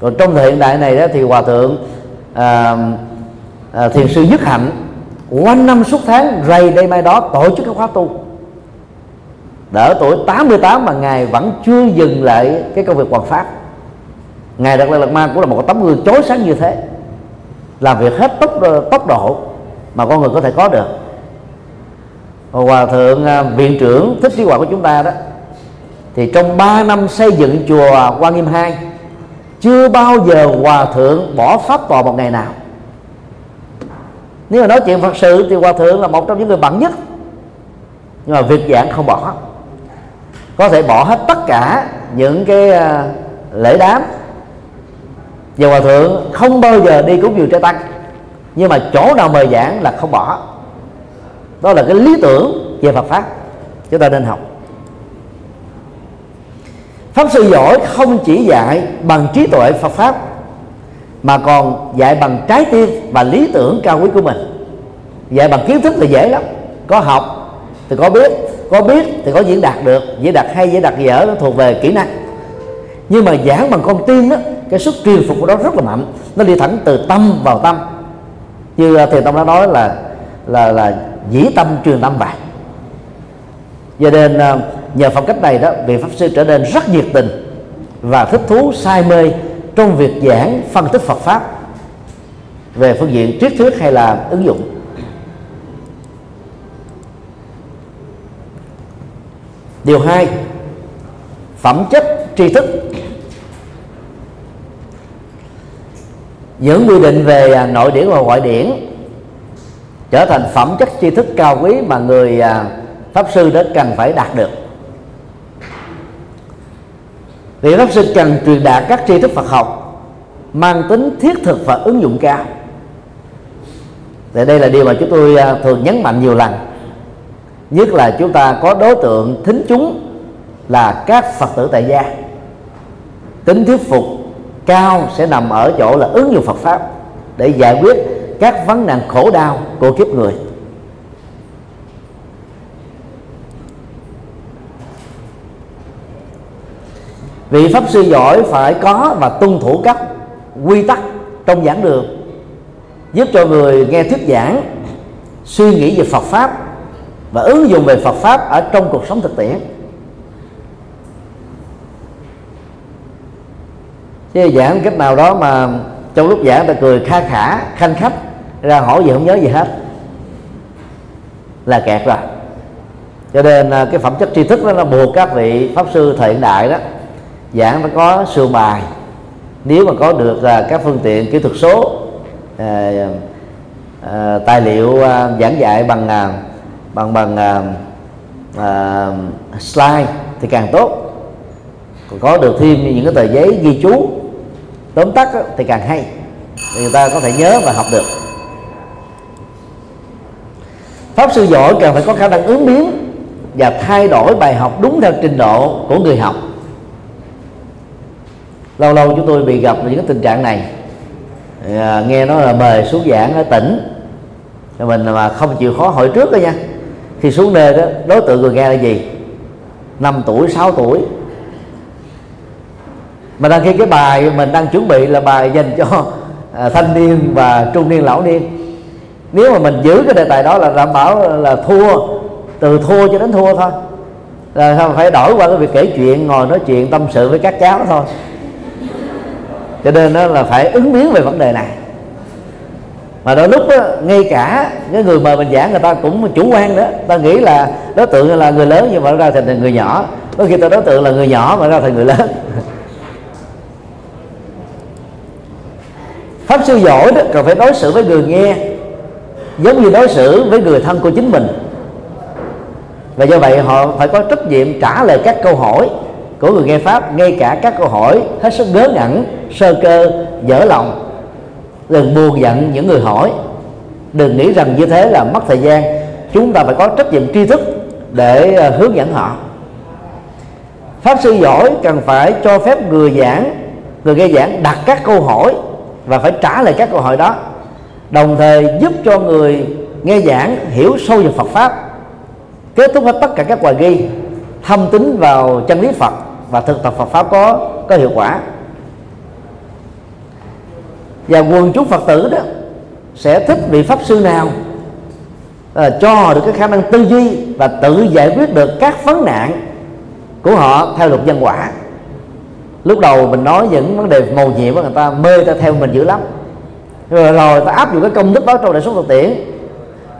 Còn trong thời hiện đại này đó thì hòa thượng à, à, thiền sư nhất hạnh quanh năm suốt tháng rầy đây mai đó tổ chức các khóa tu. Đỡ tuổi 88 mà ngài vẫn chưa dừng lại cái công việc hoàn pháp. Ngài đặt lại lạt ma cũng là một tấm gương chói sáng như thế. Làm việc hết tốc tốc độ mà con người có thể có được. Hòa thượng ờ, viện trưởng thích trí hòa của chúng ta đó thì trong 3 năm xây dựng chùa Quan Nghiêm hai chưa bao giờ hòa thượng bỏ pháp tòa một ngày nào. Nếu mà nói chuyện phật sự thì hòa thượng là một trong những người bận nhất. Nhưng mà việc giảng không bỏ. Có thể bỏ hết tất cả những cái à, lễ đám. Và hòa thượng không bao giờ đi cúng dường trai tăng. Nhưng mà chỗ nào mời giảng là không bỏ. Đó là cái lý tưởng về Phật pháp. Chúng ta nên học pháp sư giỏi không chỉ dạy bằng trí tuệ Phật pháp, mà còn dạy bằng trái tim và lý tưởng cao quý của mình. Dạy bằng kiến thức thì dễ lắm. Có học thì có biết có biết thì có diễn đạt được. Diễn đạt hay, diễn đạt dở nó thuộc về kỹ năng. Nhưng mà giảng bằng con tim đó cái sức truyền phục của nó rất là mạnh. Nó đi thẳng từ tâm vào tâm. Như à, Thầy tông đã nói là là là dĩ tâm truyền tâm vậy cho nên à, nhờ phong cách này đó, vị pháp sư trở nên rất nhiệt tình và thích thú, say mê trong việc giảng phân tích Phật pháp về phương diện triết thuyết hay là ứng dụng. Điều hai, phẩm chất tri thức. Những quy định về à, nội điển và ngoại điển trở thành phẩm chất tri thức cao quý mà người à, pháp sư đó cần phải đạt được thì học sinh cần truyền đạt các tri thức Phật học, mang tính thiết thực và ứng dụng cao. Thì đây là điều mà chúng tôi à, thường nhấn mạnh nhiều lần. Nhất là chúng ta có đối tượng thính chúng là các phật tử tại gia. Tính thuyết phục cao sẽ nằm ở chỗ là ứng dụng Phật pháp để giải quyết các vấn nạn khổ đau của kiếp người. Vị pháp sư giỏi phải có và tuân thủ các quy tắc trong giảng đường, giúp cho người nghe thuyết giảng suy nghĩ về Phật pháp và ứng dụng về Phật pháp ở trong cuộc sống thực tiễn. Chứ giảng cách nào đó mà trong lúc giảng ta cười kha khả, khanh khách, ra hỏi gì không nhớ gì hết. Là kẹt rồi. Cho nên à, cái phẩm chất tri thức đó là buộc các vị pháp sư thời hiện đại đó giảng nó có sườn bài. Nếu mà có được uh, các phương tiện kỹ thuật số uh, uh, tài liệu uh, giảng dạy bằng uh, bằng bằng uh, uh, slide thì càng tốt. Còn có được thêm những cái tờ giấy ghi chú tóm tắt đó, thì càng hay. Thì người ta có thể nhớ và học được. Pháp sư giỏi cần phải có khả năng ứng biến và thay đổi bài học đúng theo trình độ của người học lâu lâu chúng tôi bị gặp những cái tình trạng này. À, nghe nói là mời xuống giảng ở tỉnh. Mình mà không chịu khó hỏi trước đó nha. Khi xuống nơi đó đối tượng người nghe là gì? 5 tuổi 6 tuổi. Mà đang khi cái bài mình đang chuẩn bị là bài dành cho à, thanh niên và trung niên lão niên. Nếu mà mình giữ cái đề tài đó là đảm bảo là thua từ thua cho đến thua thôi. Là phải đổi qua cái việc kể chuyện ngồi nói chuyện tâm sự với các cháu thôi cho nên đó là phải ứng biến về vấn đề này. Mà đôi lúc đó, ngay cả cái người mời mình giảng người ta cũng chủ quan đó. Ta nghĩ là đối tượng là người lớn nhưng mà ra thành người nhỏ. Có khi ta đối tượng là người nhỏ mà ra thành người lớn. <laughs> Pháp sư giỏi đó cần phải đối xử với người nghe giống như đối xử với người thân của chính mình. Và do vậy họ phải có trách nhiệm trả lời các câu hỏi của người nghe pháp, ngay cả các câu hỏi hết sức ngớ ngẩn, sơ cơ, dở lòng đừng buồn giận những người hỏi. Đừng nghĩ rằng như thế là mất thời gian. Chúng ta phải có trách nhiệm tri thức để ờ, hướng dẫn họ. Pháp sư giỏi cần phải cho phép người giảng, người nghe giảng đặt các câu hỏi và phải trả lời các câu hỏi đó, đồng thời giúp cho người nghe giảng hiểu sâu về Phật pháp, kết thúc hết tất cả các bài ghi thâm tính vào chân lý Phật và thực tập Phật pháp có có hiệu quả. Và quần chúng Phật tử đó sẽ thích vị pháp sư nào à, cho họ được cái khả năng tư duy và tự giải quyết được các vấn nạn của họ theo luật nhân quả. Lúc đầu mình nói những vấn đề màu nhiệm của người ta mê ta theo mình dữ lắm. Rồi rồi ta áp dụng cái công thức đó trong đời sống thực tiễn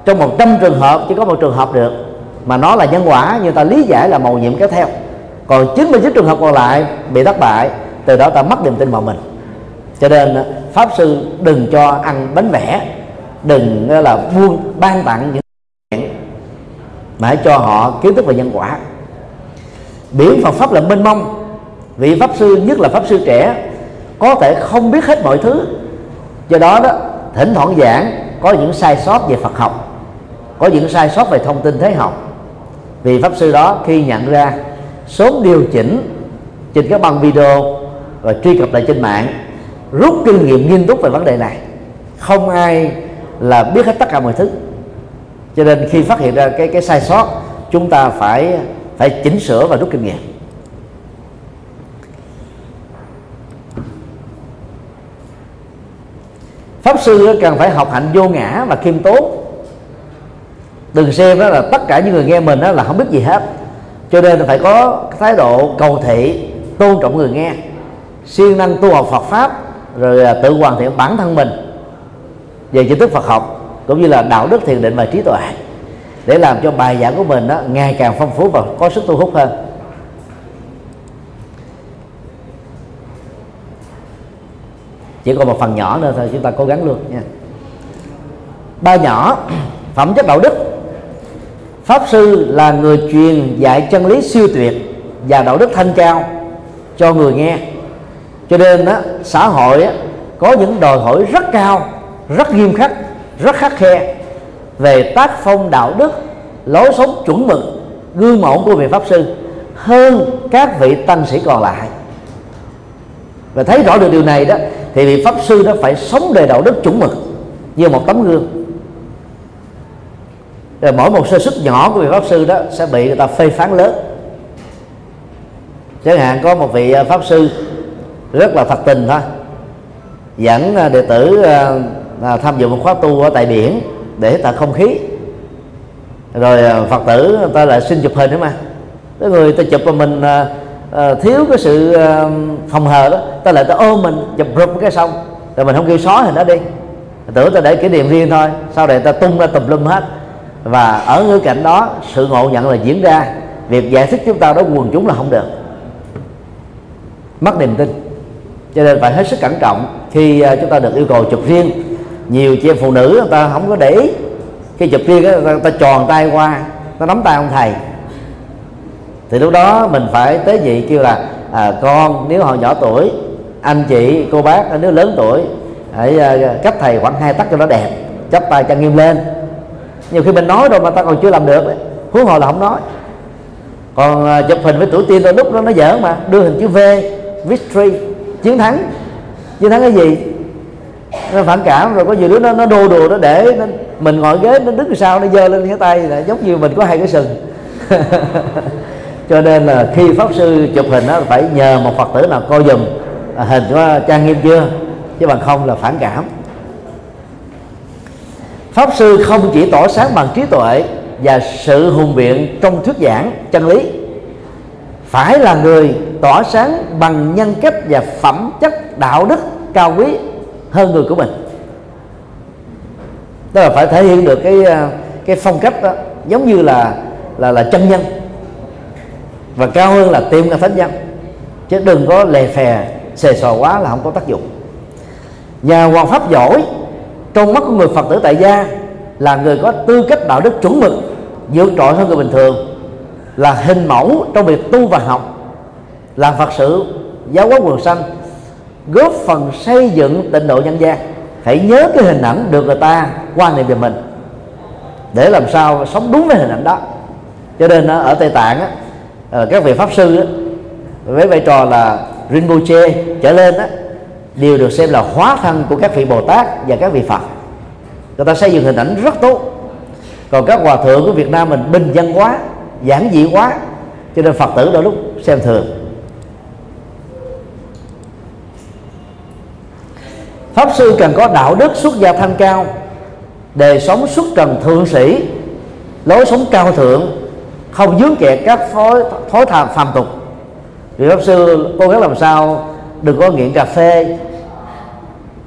trong một trăm trường hợp chỉ có một trường hợp được mà nó là nhân quả như ta lý giải là màu nhiệm kéo theo. Còn 99 trường hợp còn lại bị thất bại, từ đó ta mất niềm tin vào mình. Cho nên, pháp sư đừng cho ăn bánh vẽ, đừng là buông ban tặng những mà hãy cho họ kiến thức về nhân quả. Biển Phật pháp là mênh mông vị pháp sư, nhất là pháp sư trẻ, có thể không biết hết mọi thứ. Do đó đó, thỉnh thoảng giảng có những sai sót về Phật học, có những sai sót về thông tin thế học vì pháp sư đó khi nhận ra sớm điều chỉnh trên các băng video và truy cập lại trên mạng, rút kinh nghiệm nghiêm túc về vấn đề này, không ai là biết hết tất cả mọi thứ. Cho nên khi phát hiện ra cái cái sai sót, chúng ta phải phải chỉnh sửa và rút kinh nghiệm. Pháp sư cần phải học hạnh vô ngã và khiêm tốn đừng xem đó là tất cả những người nghe mình đó là không biết gì hết. Cho nên phải có thái độ cầu thị, tôn trọng người nghe, siêng năng tu học Phật pháp, rồi à, tự hoàn thiện bản thân mình về kiến thức Phật học, cũng như là đạo đức thiền định và trí tuệ, để làm cho bài giảng của mình đó ngày càng phong phú và có sức thu hút hơn. Chỉ còn một phần nhỏ nữa thôi, chúng ta cố gắng luôn nha. Ba nhỏ, phẩm chất đạo đức pháp sư là người truyền dạy chân lý siêu tuyệt và đạo đức thanh cao cho người nghe. Cho nên đó, xã hội đó, có những đòi hỏi rất cao rất nghiêm khắc rất khắc khe về tác phong đạo đức lối sống chuẩn mực gương mẫu của vị pháp sư hơn các vị tăng sĩ còn lại. Và thấy rõ được điều này đó thì vị pháp sư đó phải sống đời đạo đức chuẩn mực như một tấm gương rồi mỗi một sơ suất nhỏ của vị pháp sư đó sẽ bị người ta phê phán lớn. Chẳng hạn có một vị à, pháp sư rất là thật tình thôi, dẫn à, đệ tử à, tham dự một khóa tu ở tại biển để tạo không khí. Rồi phật tử người ta lại xin chụp hình nữa mà. Cái người ta chụp mà mình thiếu cái sự phòng hờ đó ta lại ta ôm mình, chụp rụp cái xong. Rồi mình không kêu xóa hình đó đi. Tưởng ta để kỷ niệm riêng thôi, sau này ta tung ra tùm lum hết và ở ngữ cảnh đó sự ngộ nhận là diễn ra. Việc giải thích chúng ta đó quần chúng là không được. Mất niềm tin. Cho nên phải hết sức cẩn trọng. Khi ờ, chúng ta được yêu cầu chụp riêng nhiều chị em phụ nữ người ta không có để ý. Khi chụp riêng người ta, người ta tròn tay qua nó nắm tay ông thầy. Thì lúc đó mình phải tế nhị kêu là à, con nếu họ nhỏ tuổi anh chị cô bác nếu lớn tuổi hãy ờ, à, cách thầy khoảng hai tấc cho nó đẹp chắp tay chân nghiêm lên nhiều khi mình nói rồi mà ta còn chưa làm được huống hồ là không nói. Còn à, chụp hình với tuổi tiên đôi lúc đó nó dở mà. Đưa hình chữ V victory chiến thắng. Chiến thắng cái gì? Nó phản cảm rồi có nhiều đứa nó nó đô đùa nó để nó, mình ngồi ghế nó đứng sau nó giơ lên cái tay là giống như mình có hai cái sừng. <laughs> Cho nên là khi pháp sư chụp hình đó phải nhờ một phật tử nào coi dùm à, hình của trang nghiêm chưa? Chứ bằng không là phản cảm pháp sư không chỉ tỏ sáng bằng trí tuệ và sự hùng biện trong thuyết giảng, chân lý, phải là người tỏ sáng bằng nhân cách và phẩm chất, đạo đức cao quý hơn người của mình. Tức là phải thể hiện được cái ờ, cái phong cách đó, giống như là là là chân nhân. Và cao hơn là tiêm cả thánh nhân. Chứ đừng có lè phè, xề xò quá là không có tác dụng. Nhà hoàng pháp giỏi trong mắt của người phật tử tại gia là người có tư cách đạo đức chuẩn mực vượt trội hơn người bình thường là hình mẫu trong việc tu và học làm phật sự giáo hóa quần sanh góp phần xây dựng tịnh độ nhân gian. Hãy nhớ cái hình ảnh được người ta quan niệm về mình để làm sao sống đúng với hình ảnh đó. Cho nên ở tây tạng á, ờ, các vị pháp sư á, với vai trò là rinpoche trở lên á, đều được xem là hóa thân của các vị bồ tát và các vị phật. Người ta xây dựng hình ảnh rất tốt. Còn các hòa thượng của việt nam mình bình dân quá, giản dị quá, cho nên phật tử đôi lúc xem thường. Pháp sư cần có đạo đức xuất gia thanh cao đời sống xuất trần thượng sĩ, lối sống cao thượng, không dướng kẹt các thói thói tham phàm tục. Vì pháp sư cố gắng làm sao đừng có nghiện cà phê.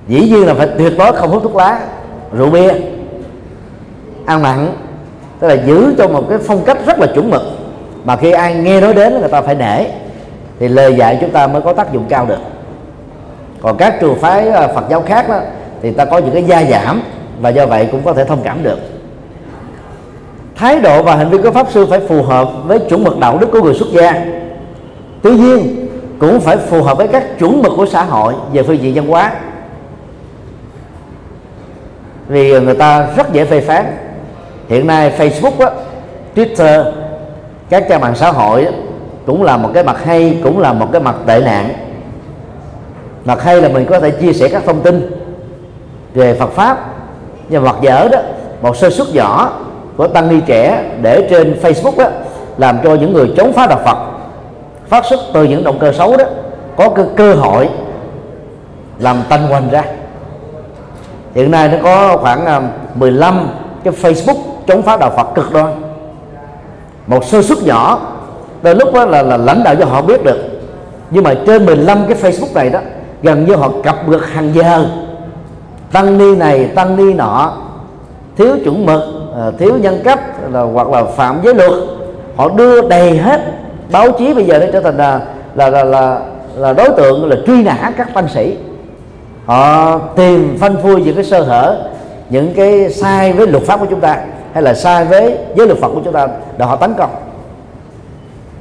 Dĩ nhiên là phải tuyệt đối không hút thuốc lá, rượu bia. Ăn mặn, tức là giữ cho một cái phong cách rất là chuẩn mực. Mà khi ai nghe nói đến, người ta phải nể, thì lời dạy chúng ta mới có tác dụng cao được. Còn các trường phái à, Phật giáo khác đó, thì ta có những cái gia giảm, và do vậy cũng có thể thông cảm được. Thái độ và hành vi của pháp sư phải phù hợp với chuẩn mực đạo đức của người xuất gia. Tuy nhiên cũng phải phù hợp với các chuẩn mực của xã hội về phương diện văn hóa. Vì người ta rất dễ phê phán. Hiện nay Facebook á, Twitter các trang mạng xã hội á, cũng là một cái mặt hay cũng là một cái mặt tệ nạn. Mặt hay là mình có thể chia sẻ các thông tin về Phật pháp. Nhưng mặt dở đó một sơ suất nhỏ của tăng ni trẻ để trên Facebook đó làm cho những người chống phá đạo Phật phát xuất từ những động cơ xấu đó có cơ, cơ hội làm tanh hoành ra. Hiện nay nó có khoảng à, 15 cái Facebook chống phá đạo Phật cực đoan. Một sơ suất nhỏ tới lúc đó là, là lãnh đạo cho họ biết được. Nhưng mà trên 15 cái Facebook này đó gần như họ cập ngược hàng giờ. Tăng ni này tăng ni nọ thiếu chuẩn mực à, thiếu nhân cách là hoặc là phạm giới luật họ đưa đầy hết báo chí bây giờ nó trở thành là là là là, là đối tượng là truy nã các tăng sĩ. Họ tìm phanh phui những cái sơ hở những cái sai với luật pháp của chúng ta hay là sai với giới luật Phật của chúng ta để họ tấn công.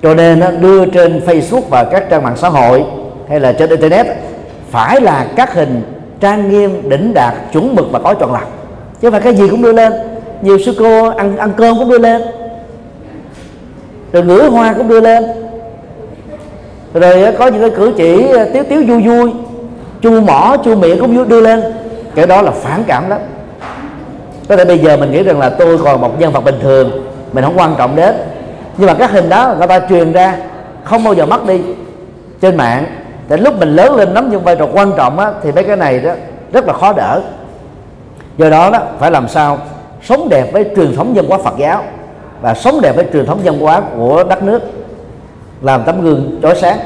Cho nên đưa trên Facebook và các trang mạng xã hội hay là trên internet phải là các hình trang nghiêm đỉnh đạt chuẩn mực và có chọn lọc. Chứ không phải cái gì cũng đưa lên. Nhiều sư cô ăn ăn cơm cũng đưa lên rồi ngửa hoa cũng đưa lên. Rồi ờ, có những cái cử chỉ ờ, tiếu tiếu vui vui. Chu mỏ chu miệng cũng đưa lên. Cái đó là phản cảm lắm. Có thể bây giờ mình nghĩ rằng là tôi còn một nhân vật bình thường mình không quan trọng đến. Nhưng mà các hình đó người ta truyền ra không bao giờ mất đi. Trên mạng để lúc mình lớn lên nắm những vai trò quan trọng á, thì mấy cái này đó rất là khó đỡ. Do đó đó phải làm sao sống đẹp với truyền thống dân hóa Phật giáo và sống đẹp với truyền thống văn hóa của đất nước làm tấm gương chói sáng.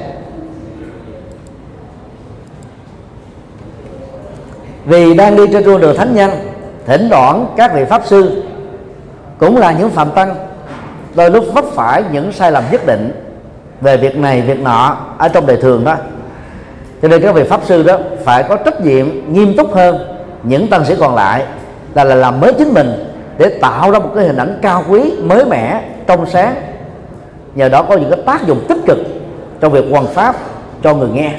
Vì đang đi trên con đường thánh nhân thỉnh thoảng các vị pháp sư cũng là những phạm tăng đôi lúc vấp phải những sai lầm nhất định về việc này việc nọ ở trong đời thường đó. Cho nên các vị pháp sư đó phải có trách nhiệm nghiêm túc hơn những tăng sĩ còn lại là, là làm mới chính mình để tạo ra một cái hình ảnh cao quý mới mẻ trong sáng. Nhờ đó có những cái tác dụng tích cực trong việc hoàn pháp cho người nghe.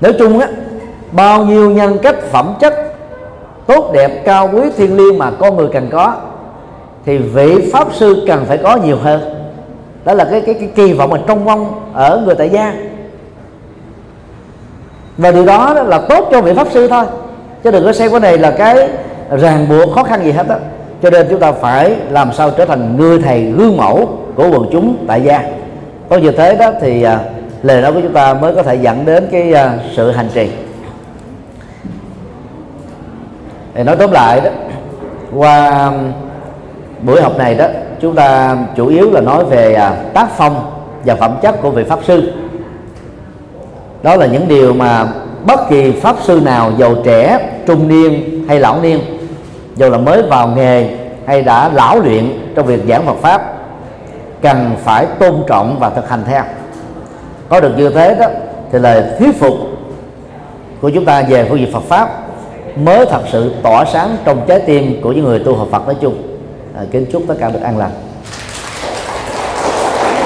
Nói chung á bao nhiêu nhân cách phẩm chất tốt đẹp cao quý thiêng liêng mà con người cần có thì vị pháp sư cần phải có nhiều hơn. Đó là cái cái, cái kỳ vọng mà trong mong ở người tại gia. Và điều đó là tốt cho vị pháp sư thôi chứ đừng có xem cái này là cái ràng buộc khó khăn gì hết đó cho nên chúng ta phải làm sao trở thành người thầy gương mẫu của quần chúng tại gia. Có như thế đó thì à, lời nói của chúng ta mới có thể dẫn đến cái à, sự hành trì. Thì nói tóm lại đó qua buổi học này đó chúng ta chủ yếu là nói về à, tác phong và phẩm chất của vị pháp sư. Đó là những điều mà bất kỳ pháp sư nào giàu trẻ trung niên hay lão niên dù là mới vào nghề hay đã lão luyện trong việc giảng Phật pháp cần phải tôn trọng và thực hành theo. Có được như thế đó thì lời thuyết phục của chúng ta về phương diện Phật pháp mới thật sự tỏa sáng trong trái tim của những người tu học Phật nói chung. À, kính chúc tất cả được an lành.